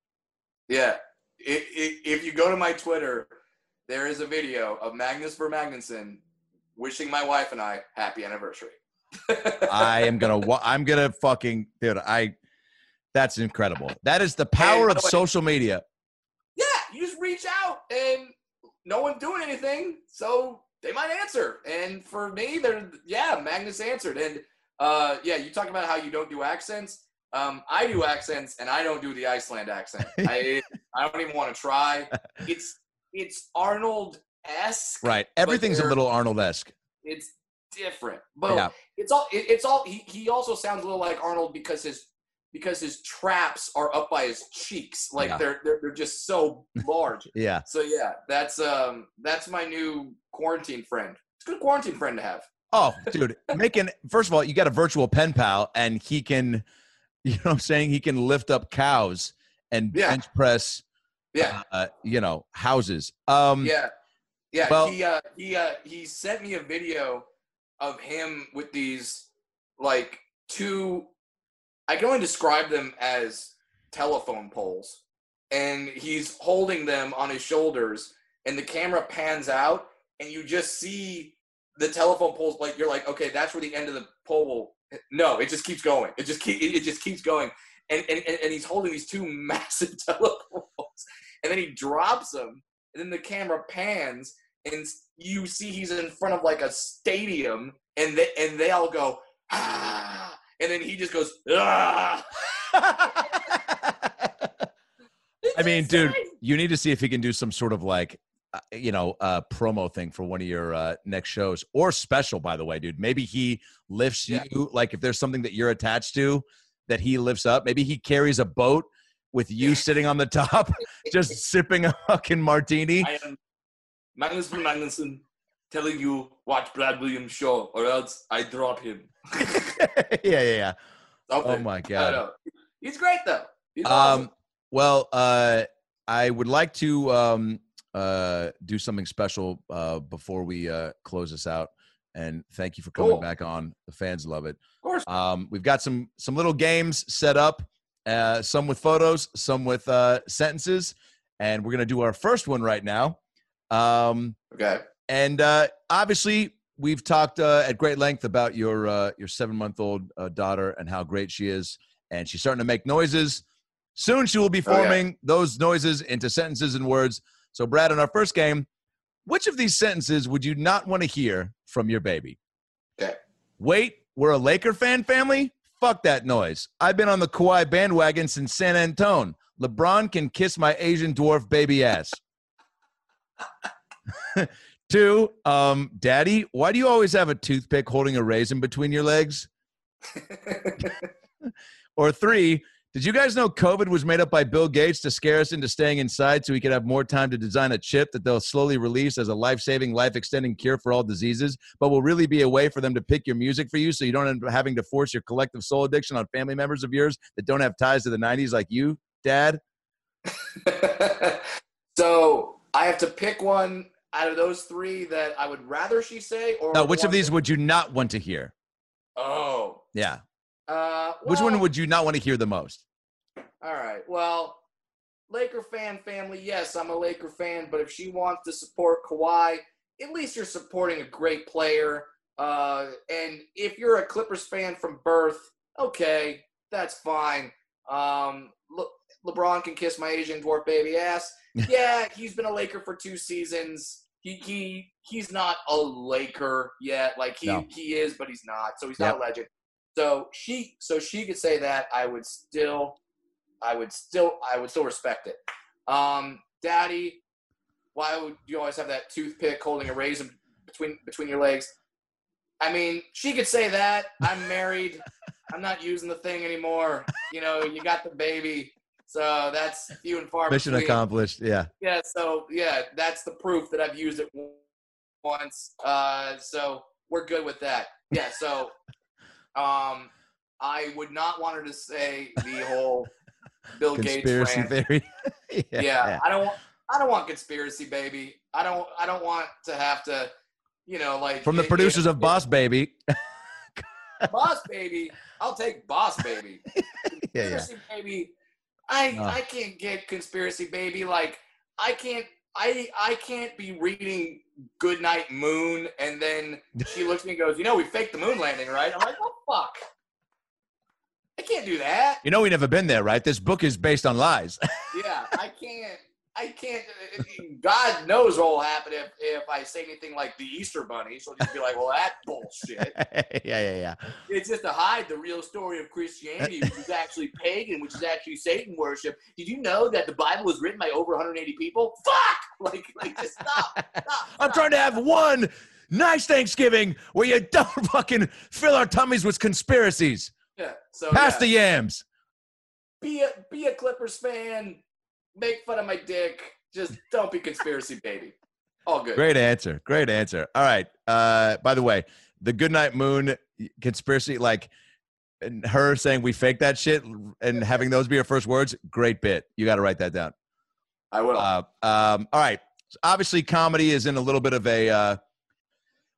Yeah, i i if you go to my Twitter, there is a video of Magnus Ver Magnusson wishing my wife and I happy anniversary. I am gonna. I'm gonna fucking dude. I. That's incredible. That is the power of way- social media. yeah, you just reach out and no one's doing anything, so they might answer. And for me, they're yeah, Magnus answered. And uh, yeah, you talk about how you don't do accents. Um, I do accents, and I don't do the Iceland accent. I I don't even want to try. It's it's Arnold esque. Right. Everything's a little Arnold esque. It's different, but Yeah. it's all it, it's all. He, he also sounds a little like Arnold because his because his traps are up by his cheeks, like Yeah. they're, they're they're just so large. Yeah. So yeah, that's um that's my new quarantine friend. It's a good quarantine friend to have. Oh, dude, making first of all, you got a virtual pen pal, and he can, you know, what I'm saying he can lift up cows and Yeah. bench press, Yeah, uh, you know, houses. Um, yeah, yeah. well- he uh he uh he sent me a video of him with these like two. I can only describe them as telephone poles, and he's holding them on his shoulders, and the camera pans out, and you just see the telephone poles. Like you're like, okay, that's where the end of the pole will. No, it just keeps going. It just keep, it just keeps going, and and and and he's holding these two massive telephone poles, and then he drops them, and then the camera pans, and you see he's in front of like a stadium, and they and they all go ah, and then he just goes ah. I mean, dude, you need to see if he can do some sort of like, uh, you know, uh, promo thing for one of your uh, next shows or special. By the way, dude, maybe he lifts Yeah. you. Like, if there's something that you're attached to, that he lifts up. Maybe he carries a boat with you sitting on the top, just sipping a fucking martini. I am Magnus Ver Magnusson telling you watch Brad Williams show or else I drop him. yeah, yeah, yeah. Oh my god. He's great though. He's awesome. Um, well, uh, I would like to um, uh, do something special uh, before we uh, close this out. And thank you for coming Cool. back on. The fans love it. Of course. Um, we've got some some little games set up, uh, some with photos, some with uh, sentences, and we're gonna do our first one right now. Um, Okay. and uh, obviously, we've talked uh, at great length about your uh, your seven month old uh, daughter and how great she is, and she's starting to make noises. Soon, she will be Oh, yeah. forming those noises into sentences and words. So, Brad, in our first game, which of these sentences would you not want to hear from your baby? Okay. Wait, we're a Laker fan family? Fuck that noise. I've been on the Kawhi bandwagon since San Antone. LeBron can kiss my Asian dwarf baby ass. Two, um, Daddy, why do you always have a toothpick holding a raisin between your legs? Or three, did you guys know COVID was made up by Bill Gates to scare us into staying inside so we could have more time to design a chip that they'll slowly release as a life saving, life extending cure for all diseases, but will really be a way for them to pick your music for you so you don't end up having to force your collective soul addiction on family members of yours that don't have ties to the 90s like you, Dad? so I have to pick one out of those three that I would rather she say, or Now, which of these that- would you not want to hear? Oh. Yeah. Uh, Which one would you not want to hear the most? All right. Well, Laker fan family, yes, I'm a Laker fan, but if she wants to support Kawhi, at least you're supporting a great player. Uh, and if you're a Clippers fan from birth, okay, that's fine. Um, Le- LeBron can kiss my Asian dwarf baby ass. Yeah, he's been a Laker for two seasons. He he he's not a Laker yet. Like he No. he is, but he's not. So he's not a legend. So she so she could say that I would still I would still I would still respect it. Um, Daddy, why would you always have that toothpick holding a raisin between between your legs? I mean, she could say that. I'm married. I'm not using the thing anymore. You know, you got the baby. So that's few and far Mission between. accomplished. Yeah. Yeah, so yeah, that's the proof that I've used it once. Uh, so we're good with that. Yeah, so um, I would not want her to say the whole Bill Gates Conspiracy rant. theory. Yeah, I don't want. I don't want conspiracy, baby. I don't. I don't want to have to, you know, like From the if- producers if- of Boss Baby. Boss Baby. I'll take Boss Baby. yeah, yeah. conspiracy baby i Oh. i can't get conspiracy baby like i can't i i can't be reading good night moon and then she looks at me and goes you know we faked the moon landing right i'm like oh fuck can't do that You know we never been there, right? This book is based on lies. yeah i can't i can't god knows what will happen if if i say anything like the easter bunny she'll just be like well that's bullshit yeah, yeah, yeah. It's just to hide the real story of Christianity, which is actually pagan, which is actually Satan worship. Did you know that the Bible was written by over 180 people? Fuck! Like, like just stop. stop I'm trying to have one nice Thanksgiving where you don't fucking fill our tummies with conspiracies. Yeah. So Pass yeah, the yams. be a be a Clippers fan. Make fun of my dick. Just don't be conspiracy baby. All good. Great answer. Great answer. All right. Uh, by the way, the Goodnight Moon conspiracy, like and her saying we fake that shit and having those be her first words, great bit. You got to write that down. I will. Uh, um, all right. So obviously, comedy is in a little bit of a. Uh,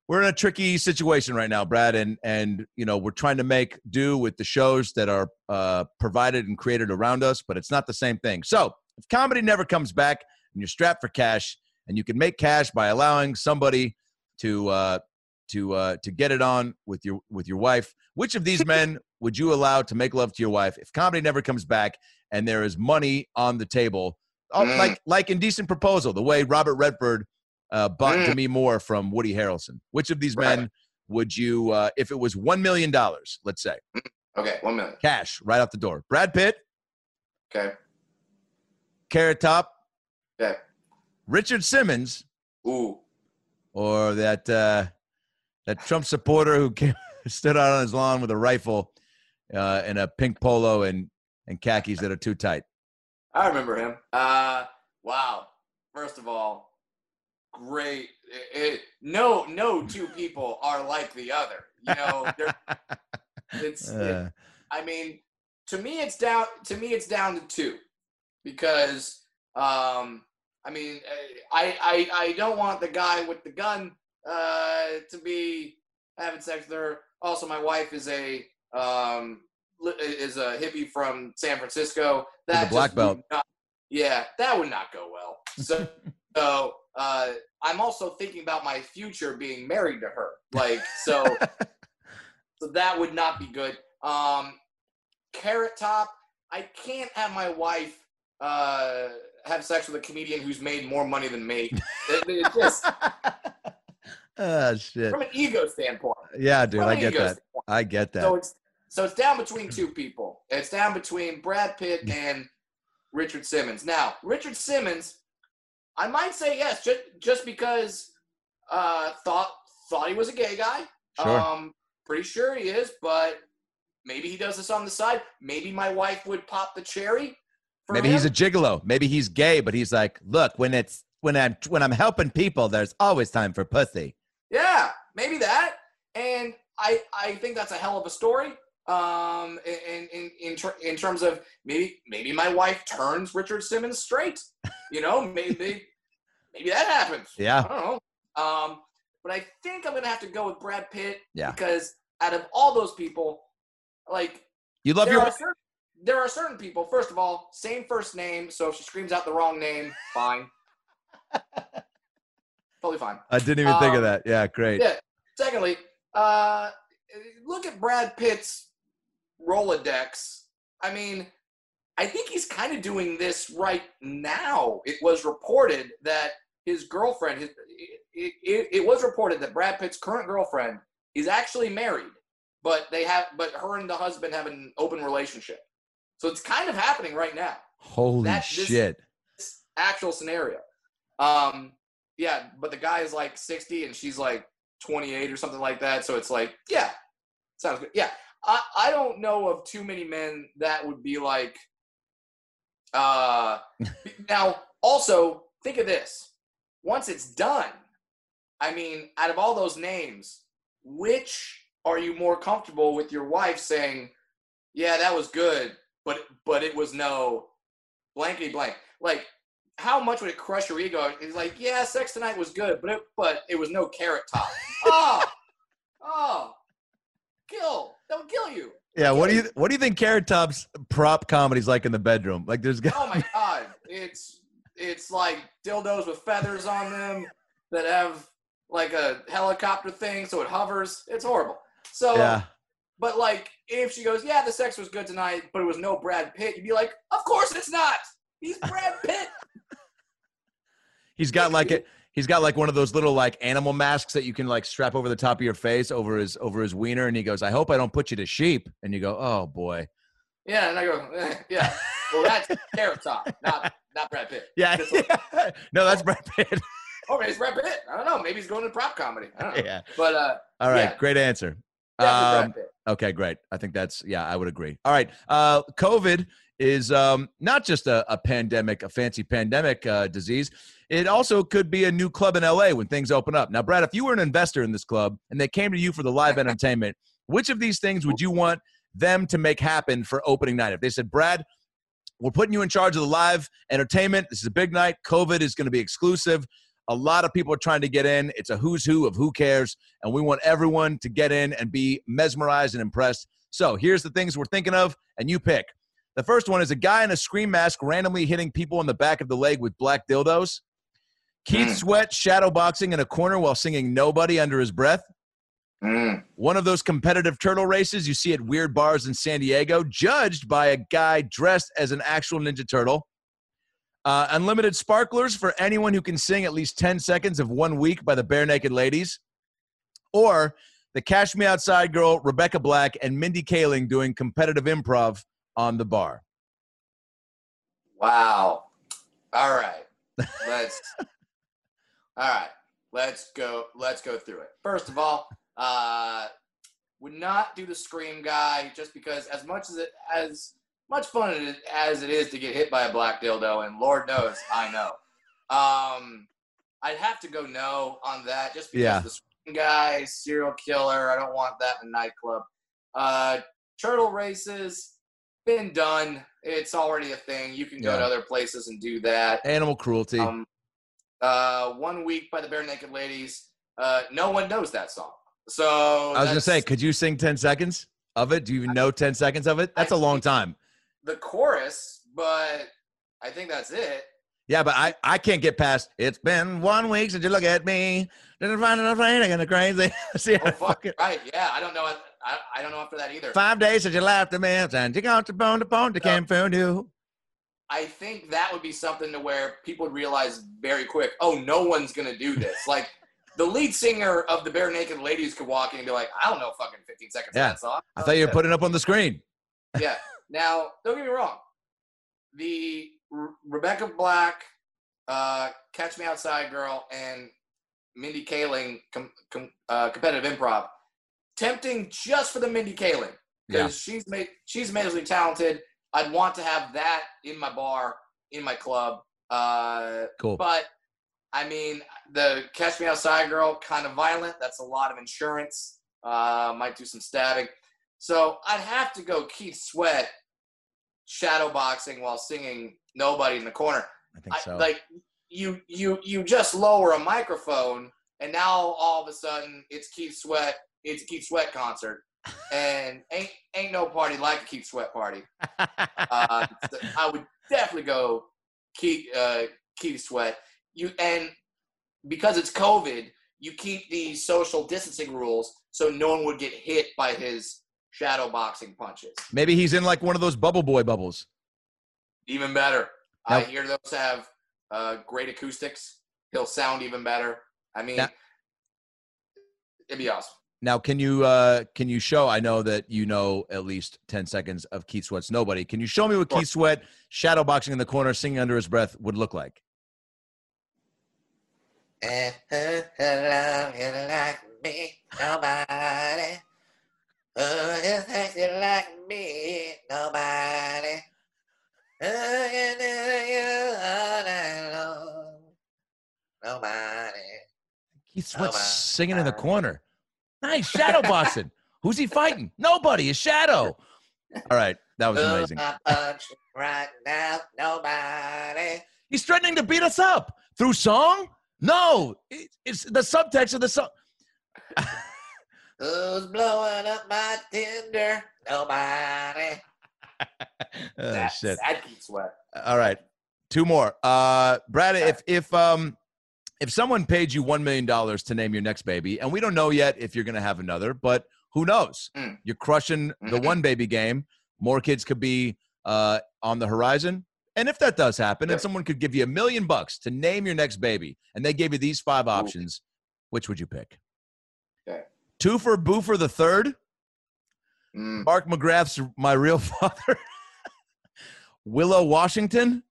we're in a tricky situation right now, Brad, and and you know we're trying to make do with the shows that are uh, provided and created around us, but it's not the same thing. So if comedy never comes back and you're strapped for cash, and you can make cash by allowing somebody to uh, to uh, to get it on with your with your wife, which of these men would you allow to make love to your wife if comedy never comes back and there is money on the table? Oh, Mm. like like indecent proposal, the way Robert Redford uh, bought Mm. Demi Moore from Woody Harrelson. Which of these Right. men would you, uh, if it was one million dollars, let's say, okay, one minute. cash right out the door? Brad Pitt, Okay. Carrot Top, Okay. Richard Simmons, Ooh. or that uh, that Trump supporter who came, stood out on his lawn with a rifle uh, and a pink polo and and khakis that are too tight. I remember him. Uh, wow. First of all, great. It, it- no, no two people are like the other. You know, it's. it- Uh, I mean, to me, it's down. To me, it's down to two, because um, I mean, uh, I, I I don't want the guy with the gun uh, to be having sex with her. Also, my wife is a um, is a hippie from San Francisco. That black belt. not- yeah, that would not go well. So, so uh, I'm also thinking about my future being married to her. Like, so, so that would not be good. Um, Carrot Top, I can't have my wife uh, have sex with a comedian who's made more money than me. It, it just Ah, shit. from an ego standpoint. Yeah, dude, I get that. standpoint. I get that. So it's so it's down between two people. It's down between Brad Pitt and Richard Simmons. Now, Richard Simmons, I might say yes, just just because uh, thought thought he was a gay guy. Sure. Um, pretty sure he is, but maybe he does this on the side. Maybe my wife would pop the cherry. For Maybe him. he's a gigolo. Maybe he's gay, but he's like, look, when it's when I'm when I'm helping people, there's always time for pussy. Yeah, maybe that. And I I think that's a hell of a story. Um, in in in, ter- in terms of maybe maybe my wife turns Richard Simmons straight. You know, maybe maybe that happens. Yeah. I don't know. Um, but I think I'm gonna have to go with Brad Pitt. Yeah. Because out of all those people, like You love there your are certain, there are certain people. First of all, same first name. So if she screams out the wrong name, fine. totally fine. I didn't even think of Um, that. Yeah, great. Yeah. Secondly, uh, look at Brad Pitt's Rolodex. I mean, I think he's kind of doing this right now. It was reported that his girlfriend, his, it, it, it was reported that Brad Pitt's current girlfriend is actually married, but they have, but her and the husband have an open relationship. So it's kind of happening right now Holy that- this- shit. this actual scenario. Um, yeah, but the guy is like 60 and she's like 28 or something like that. So it's like, yeah, sounds good. Yeah, I, I don't know of too many men that would be like, uh, now also think of this. Once it's done, I mean, out of all those names, which are you more comfortable with your wife saying, yeah, that was good, but but it was no blankety blank. Like, how much would it crush your ego? It's like, yeah, sex tonight was good, but it, but it was no carrot top. oh, oh, kill, they'll kill you. Yeah, what do you what do you think Carrot Top's prop comedy's like in the bedroom? Like there's Oh my god, it's it's like dildos with feathers on them that have like a helicopter thing, so it hovers. It's horrible. So, Yeah. but like, if she goes, yeah, the sex was good tonight, but it was no Brad Pitt, you'd be like, of course it's not. He's Brad Pitt. He's got like it he's got like one of those little like animal masks that you can like strap over the top of your face over his over his wiener and he goes, "I hope I don't put you to sheep." And you go, "Oh boy." Yeah, and I go, eh, yeah. Well, that's Carrot Top, not not Brad Pitt. Yeah. That's- no, that's Brad Pitt. oh, maybe it's Brad Pitt. I don't know. Maybe he's going to prop comedy. I don't know. yeah. But uh, All right, Yeah. great answer. Um. Okay, great. I think that's yeah, I would agree. All right. Uh COVID is um not just a, a pandemic, a fancy pandemic uh, disease. It also could be a new club in LA when things open up. Now, Brad, if you were an investor in this club and they came to you for the live entertainment, which of these things would you want them to make happen for opening night? If they said, Brad, we're putting you in charge of the live entertainment. This is a big night. COVID is going to be exclusive. A lot of people are trying to get in. It's a who's who of who cares. And we want everyone to get in and be mesmerized and impressed. So here's the things we're thinking of, and you pick. The first one is a guy in a scream mask randomly hitting people on the back of the leg with black dildos. Keith Sweat shadowboxing in a corner while singing Nobody under his breath. Mm. One of those competitive turtle races you see at weird bars in San Diego, judged by a guy dressed as an actual Ninja Turtle. Uh, unlimited sparklers for anyone who can sing at least 10 seconds of One Week by the Barenaked Ladies. Or the Cash Me Outside girl, Rebecca Black, and Mindy Kaling doing competitive improv on the bar. Wow. All right. Let's. All right. Let's go. Let's go through it. First of all, uh, would not do the scream guy just because as much as it as much fun it is, as it is to get hit by a black dildo, and Lord knows I know. Um, I'd have to go no on that just because Yeah. the scream guy, serial killer. I don't want that in a nightclub. Uh, turtle races. been done. It's already a thing. You can go to other places and do that. Animal cruelty. Um, uh, one week by the Barenaked Ladies. Uh, no one knows that song. So I was gonna say, could you sing ten seconds of it? Do you even know ten seconds of it? That's a long time. the chorus, but I think that's it. Yeah, but I, I can't get past. It's been one week since you look at me. Didn't find it afraid again crazy. See, Oh, I fuck. fucking Right? Yeah, I don't know. I, I don't know after that either. five days since you laughed at me and you got to bone to bone to camp food you. I think that would be something to where people would realize very quick, oh, no one's gonna do this. like the lead singer of the Barenaked Ladies could walk in and be like, I don't know fucking 15 seconds Yeah. of that song. I thought you were putting up on the screen. yeah. Now, don't get me wrong. The Re- Rebecca Black, uh, Catch Me Outside Girl, and Mindy Kaling com- com- uh, competitive improv, tempting just for the Mindy Kaling because she's made she's amazingly talented. I'd want to have that in my bar, in my club. Uh, Cool. but I mean, the Catch Me Outside Girl, kind of violent. That's a lot of insurance. Uh, might do some stabbing. So I'd have to go Keith Sweat shadow boxing while singing Nobody in the Corner. I think I, so. Like you, you, you just lower a microphone, and now all of a sudden it's Keith Sweat. It's a Keith Sweat concert, and ain't ain't no party like a Keith Sweat party. Uh, so I would definitely go Keith uh, Keith Sweat. You and because it's COVID, you keep the social distancing rules so no one would get hit by his shadow boxing punches. Maybe he's in like one of those bubble boy bubbles. Even better. I hear those have uh, great acoustics. He'll sound even better. I mean, Now- it'd be awesome. Now, can you uh can you show? I know that you know at least ten seconds of Keith Sweat's "Nobody." Can you show me what Sure. Keith Sweat shadow boxing in the corner, singing under his breath, would look like? And who love you like me? Nobody. Who just thinks you like me? Nobody. Who can do you all night long? Nobody. Keith Sweat's Nobody. singing in the corner. Nice shadow boxing. Who's he fighting? Nobody. His shadow. All right, that was amazing. Right now? Nobody. He's threatening to beat us up through song. No, it- it's the subtext of the song. Who's blowing up my Tinder? Nobody. Oh, that, shit. That Sweat. All right, two more. Uh, Brad, if if um if someone paid you one million dollars to name your next baby, and we don't know yet if you're going to have another, but who knows? Mm. You're crushing the Mhm. one baby game. More kids could be uh, on the horizon. And if that does happen, Yeah. and someone could give you a million bucks to name your next baby, and they gave you these five options, which would you pick? Okay. Two for Boofer the third, Mm. Mark McGrath's My Real Father, Willow Washington,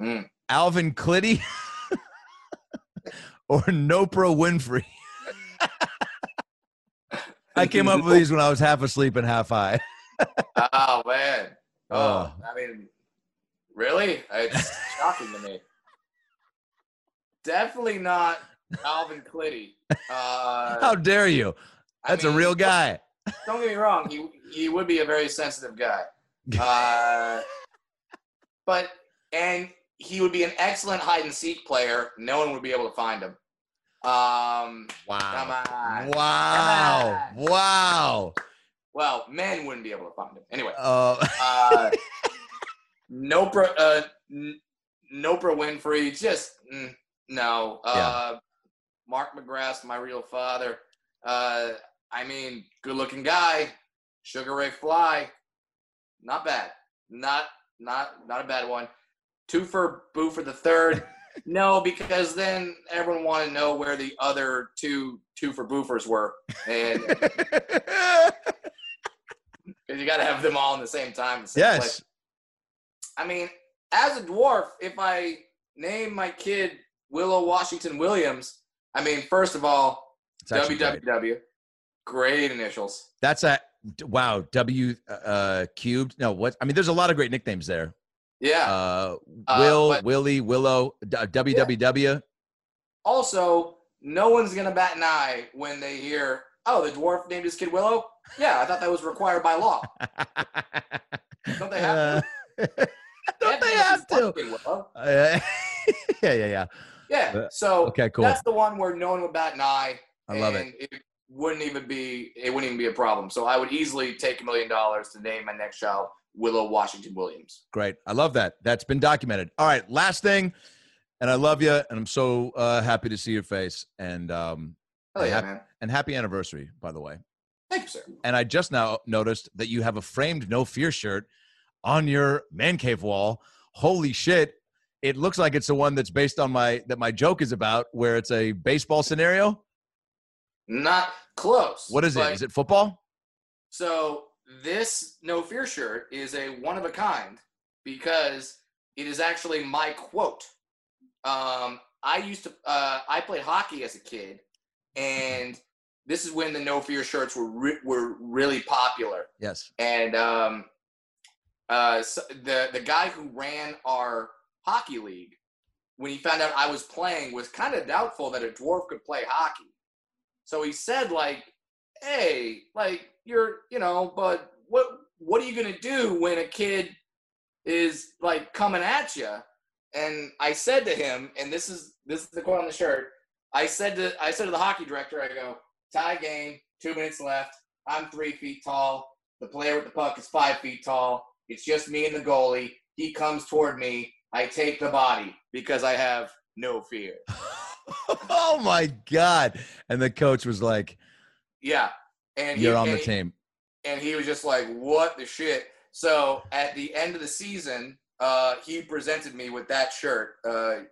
Mm. Alvin Klitty, or Nopra Winfrey. I came up with these when I was half asleep and half high. Oh man. Oh, Oh. I mean, really? It's shocking to me. Definitely not Alvin Clitty. Uh, How dare you? I That's a real guy. Don't get me wrong. He he would be a very sensitive guy. Uh, but and he would be an excellent hide and seek player. No one would be able to find him. Um, come Wow. on. Wow. Come Wow. Well, men wouldn't be able to find him. Anyway, Uh, uh, Nopra, uh, N- Nopra Winfrey, just mm, no. Uh, Mark McGrath, my real father. Uh, I mean, good-looking guy, Sugar Ray Fly, not bad. Not not not a bad one. Two for Boo for the third. no, because then everyone wanted to know where the other two two for boofers were, and you got to have them all in the same time. the same place. yes. I mean, as a dwarf, if I name my kid Willow Washington Williams, I mean, first of all, It's actually great. WWW, great initials. That's a wow. W uh, cubed. No, what? I mean, there's a lot of great nicknames there. Yeah. Uh, Uh, Will, but- Willie, Willow, WWW. also, no one's gonna bat an eye when they hear, "Oh, the dwarf named his kid Willow." Yeah, I thought that was required by law. Don't they have to? Uh, don't they have to? Uh, yeah, yeah, yeah. Yeah. Uh, So Okay, cool. that's the one where no one would bat an eye. I love it. it. wouldn't even be it wouldn't even be a problem. So I would easily take a million dollars to name my next child Willow Washington Williams. Great. I love that. That's been documented. All right, last thing, and I love you, and I'm so uh, happy to see your face, and um, Hell yeah, Hap- man. and happy anniversary, by the way. Thank you, sir. And I just now noticed that you have a framed No Fear shirt on your man cave wall. Holy shit! It looks like it's the one that's based on my that my joke is about, where it's a baseball scenario. Not close. What is it? Is it football? So this No Fear shirt is a one of a kind because it is actually my quote. Um, I used to uh, I played hockey as a kid, and this is when the No Fear shirts were re- were really popular. Yes. And um, uh, so the the guy who ran our hockey league, when he found out I was playing, was kind of doubtful that a dwarf could play hockey. So he said, like, "Hey, like you're, you know, but what what are you gonna do when a kid is like coming at you?" And I said to him, and this is this is the quote on the shirt. I said to I said to the hockey director, I go, tie game, two minutes left. I'm three feet tall. The player with the puck is five feet tall. It's just me and the goalie. He comes toward me. I take the body because I have no fear. oh my god! And the coach was like, Yeah. And "You're on and the he- team." and he was just like, "What the shit?" So at the end of the season, uh, he presented me with that shirt. Uh,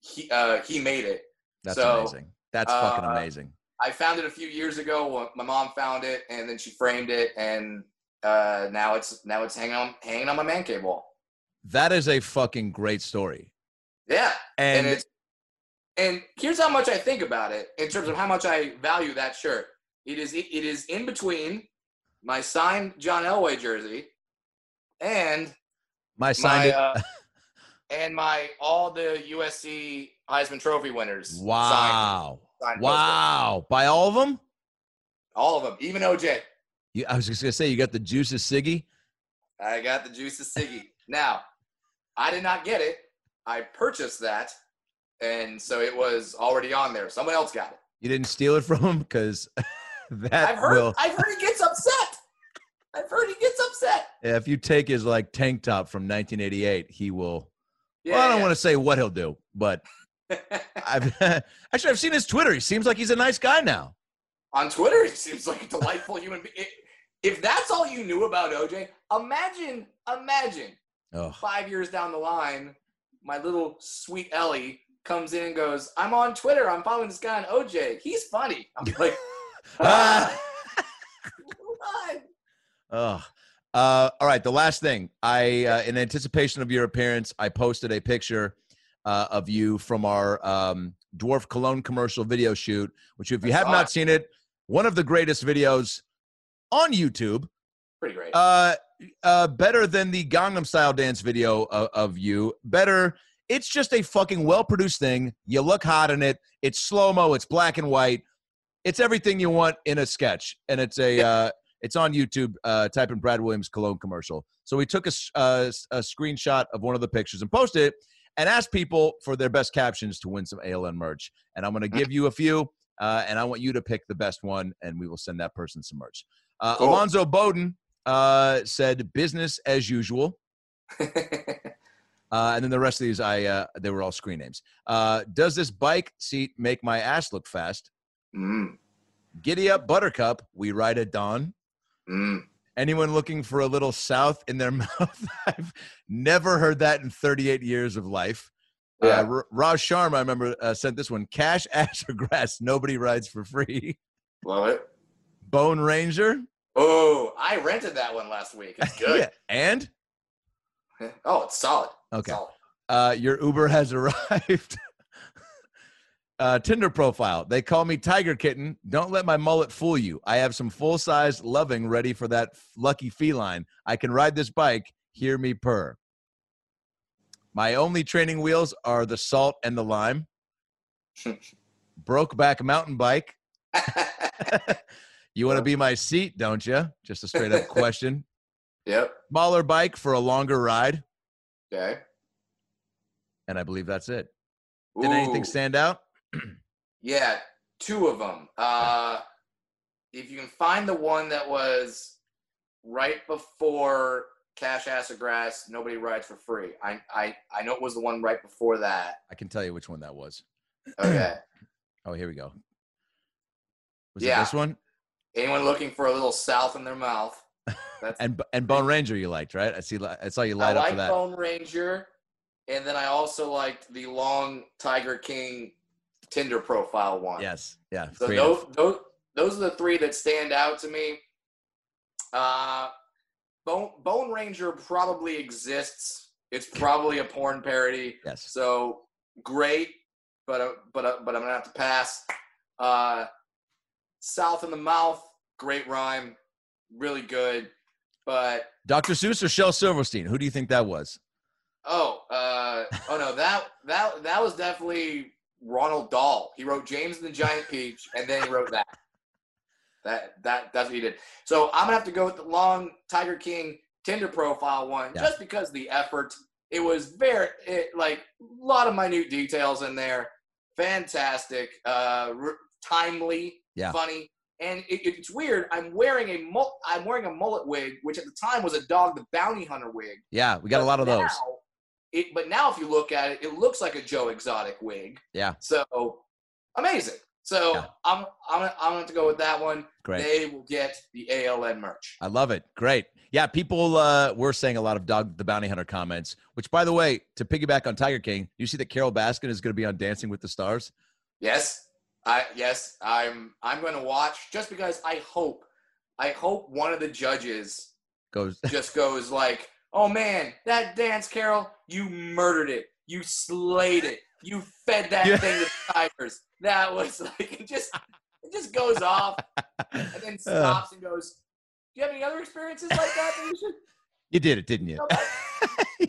he uh, he made it. That's So, amazing. That's fucking uh, amazing. I found it a few years ago. My mom found it, and then she framed it, and uh, now it's now it's hanging on hanging on my man cave wall. That is a fucking great story. Yeah, And, and it's and here's how much I think about it in terms of how much I value that shirt. It is it is in between my signed John Elway jersey and my signed my uh, and my all the USC Heisman Trophy winners. wow. signed poster. Wow. By all of them? all of them, even OJ. You, I was just gonna say you got the juices Siggy. I got the juices Siggy. now, I did not get it. I purchased that, and so it was already on there. Someone else got it. You didn't steal it from him because that I've heard. will. I've heard he gets upset. I've heard he gets upset. If you take his like tank top from 1988, he will. Yeah, well, I don't want to say what he'll do, but I've actually I've seen his Twitter. He seems like he's a nice guy now. on Twitter, he seems like a delightful human being. If that's all you knew about OJ, imagine, imagine five years down the line, my little sweet Ellie comes in and goes, "I'm on Twitter. I'm following this guy on OJ. He's funny." I'm like, ah, oh. Uh, all right. The last thing, I uh, in anticipation of your appearance, I posted a picture uh, of you from our um, Dwarf Cologne commercial video shoot. Which, if you I have saw not seen it, one of the greatest videos on YouTube. Pretty great. Uh, uh, better than the Gangnam Style dance video of, of you. Better. It's just a fucking well produced thing. You look hot in it. It's slow mo. It's black and white. It's everything you want in a sketch, and it's a. Uh, it's on YouTube. Uh, type in Brad Williams cologne commercial. So we took a, uh, s- a screenshot of one of the pictures and posted it, and asked people for their best captions to win some ALN merch. And I'm going to give you a few, uh, and I want you to pick the best one, and we will send that person some merch. Uh, Cool. Alonzo Bodden uh, said business as usual. Uh, and then the rest of these, I uh, they were all screen names. Uh, does this bike seat make my ass look fast? Mm, Giddy up, Buttercup. We ride at dawn. mm. Anyone looking for a little south in their mouth? I've never heard that in 38 years of life. Yeah. Uh, Raj Sharma, I remember, uh, sent this one: cash, ash, or grass. Nobody rides for free. Love it. Bone Ranger. Oh, I rented that one last week. It's good. Yeah. And Oh, it's solid. okay. Solid. Uh, your Uber has arrived. Uh, Tinder profile. They call me Tiger Kitten. Don't let my mullet fool you. I have some full size loving ready for that f- lucky feline. I can ride this bike. Hear me purr. My only training wheels are the salt and the lime. Brokeback mountain bike. You want to be my seat, don't you? Just a straight up question. Yep. smaller bike for a longer ride, Okay. and I believe that's it. Did anything stand out? Yeah, two of them. Uh, if you can find the one that was right before Cash Acid Grass, nobody rides for free. I I I know it was the one right before that. I can tell you which one that was. Okay. Oh, here we go. Was Yeah. it this one? Anyone looking for a little south in their mouth? That's And and Bone Ranger you liked, right? I see. I saw you I up like for that. I like Bone Ranger, and then I also liked the long Tiger King Tinder profile one. Yes. Yeah. So creative. those, those those are the three that stand out to me. Uh, Bone Bone Ranger probably exists. It's probably a porn parody. Yes. So great, but uh, but uh, but I'm gonna have to pass. Uh, South in the Mouth, great rhyme, really good. But Dr. Seuss or Shel Silverstein? Who do you think that was? oh, uh, oh no, that that that was definitely Roald Dahl. He wrote James and the Giant Peach, and then he wrote that. That that that's what he did. So I'm gonna have to go with the long Tiger King Tinder profile one, Yeah. just because the effort. It was very it, like a lot of minute details in there. Fantastic, uh, r- timely, Yeah. funny, and it, it's weird. I'm wearing a mul- I'm wearing a mullet wig, which at the time was a dog the bounty hunter wig. Yeah, we got a lot of those. It, but now, if you look at it, it looks like a Joe Exotic wig. Yeah. So amazing. So Yeah. I'm I'm gonna, I'm gonna to go with that one. Great. They will get the ALN merch. I love it. Great. Yeah, people uh, were saying a lot of Dog the Bounty Hunter comments, which, by the way, to piggyback on Tiger King, you see that Carole Baskin is going to be on Dancing with the Stars? Yes, I yes I'm I'm gonna watch just because I hope I hope one of the judges Goes, just goes like, "Oh man, that dance, Carole, you murdered it. You slayed it. You fed that Yeah. thing to the tigers. That was like it just it just goes off and then uh. stops and goes, "Do you have any other experiences like that, that you should?" you did it, didn't you?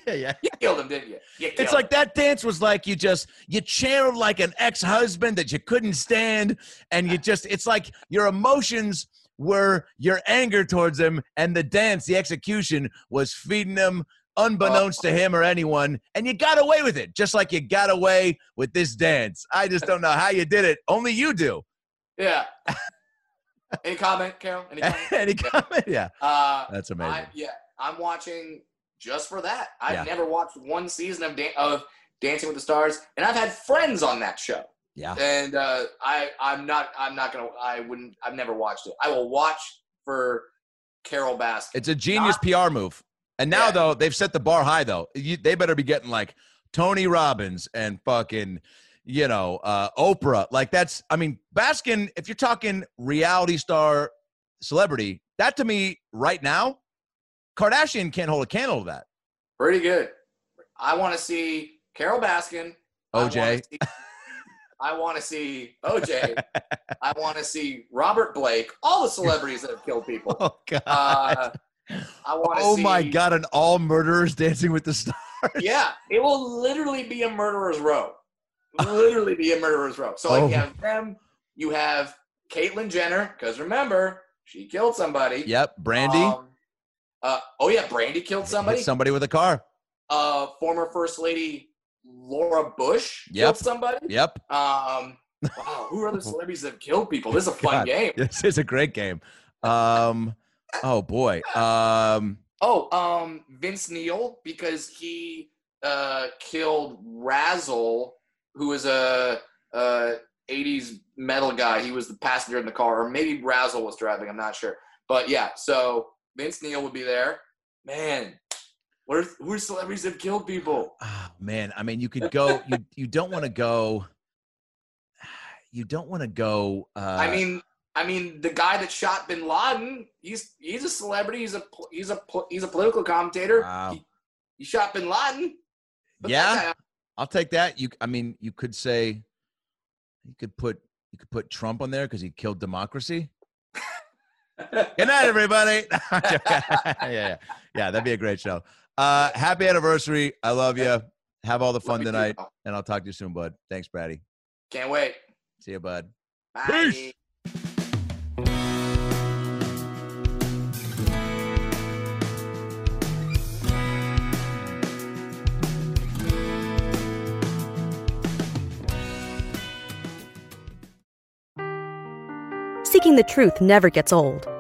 Yeah, yeah. You killed him, didn't you? You It's like that dance was like you just you channeled like an ex-husband that you couldn't stand, and you just it's like your emotions were your anger towards him, and the dance, the execution was feeding him unbeknownst to him or anyone, and you got away with it, just like you got away with this dance. I just don't know how you did it. Only you do. Yeah. Any comment, Carole? Any comment? Any comment? Yeah, Uh, that's amazing. I, yeah, I'm watching just for that. I've Yeah. never watched one season of, Dan- of Dancing with the Stars, and I've had friends on that show. Yeah. And uh, I, I'm not, I'm not gonna, I wouldn't, I've never watched it. I will watch for Carole Baskin. It's a genius PR move. And now Yeah. though, they've set the bar high though. You, they better be getting like Tony Robbins and fucking, you know, uh, Oprah. Like that's, I mean, Baskin. If you're talking reality star celebrity, that to me right now, Kardashian can't hold a candle to that. Pretty good. I want to see Carole Baskin. OJ. I want to see OJ. I want to see Robert Blake. All the celebrities that have killed people. Oh God. Uh, I want to oh see. my God! An all murderers dancing with the stars. Yeah, it will literally be a murderer's row. Literally be a murderer's row. So like Oh. you have them, you have Caitlyn Jenner, because remember she killed somebody. Yep. Brandy. Um, uh, oh yeah, Brandy killed Hit somebody. somebody with a car. Uh, former First Lady Laura Bush Yep. killed somebody. Yep. Um, wow, who are the celebrities that have killed people? This is a fun God. game. This is a great game. Um. Oh boy. Um. Oh, um, Vince Neil because he uh killed Razzle, who was a, a '80s metal guy. He was the passenger in the car, or maybe Razzle was driving. I'm not sure, but yeah. So Vince Neil would be there. Man, what are, who celebrities that have killed people? Oh, man, I mean, you could go. You you don't want to go. You don't want to go. Uh, I mean, I mean, the guy that shot Bin Laden, he's he's a celebrity. He's a he's a he's a political commentator. Wow. He, he shot Bin Laden. Yeah. I'll take that. You, I mean, you could say, you could put you could put Trump on there because he killed democracy. Good night, everybody. yeah, yeah, yeah. That'd be a great show. Uh, happy anniversary. I love you. Have all the fun tonight, too. and I'll talk to you soon, bud. Thanks, Brady. Can't wait. See you, bud. Bye. Peace. Seeking the truth never gets old.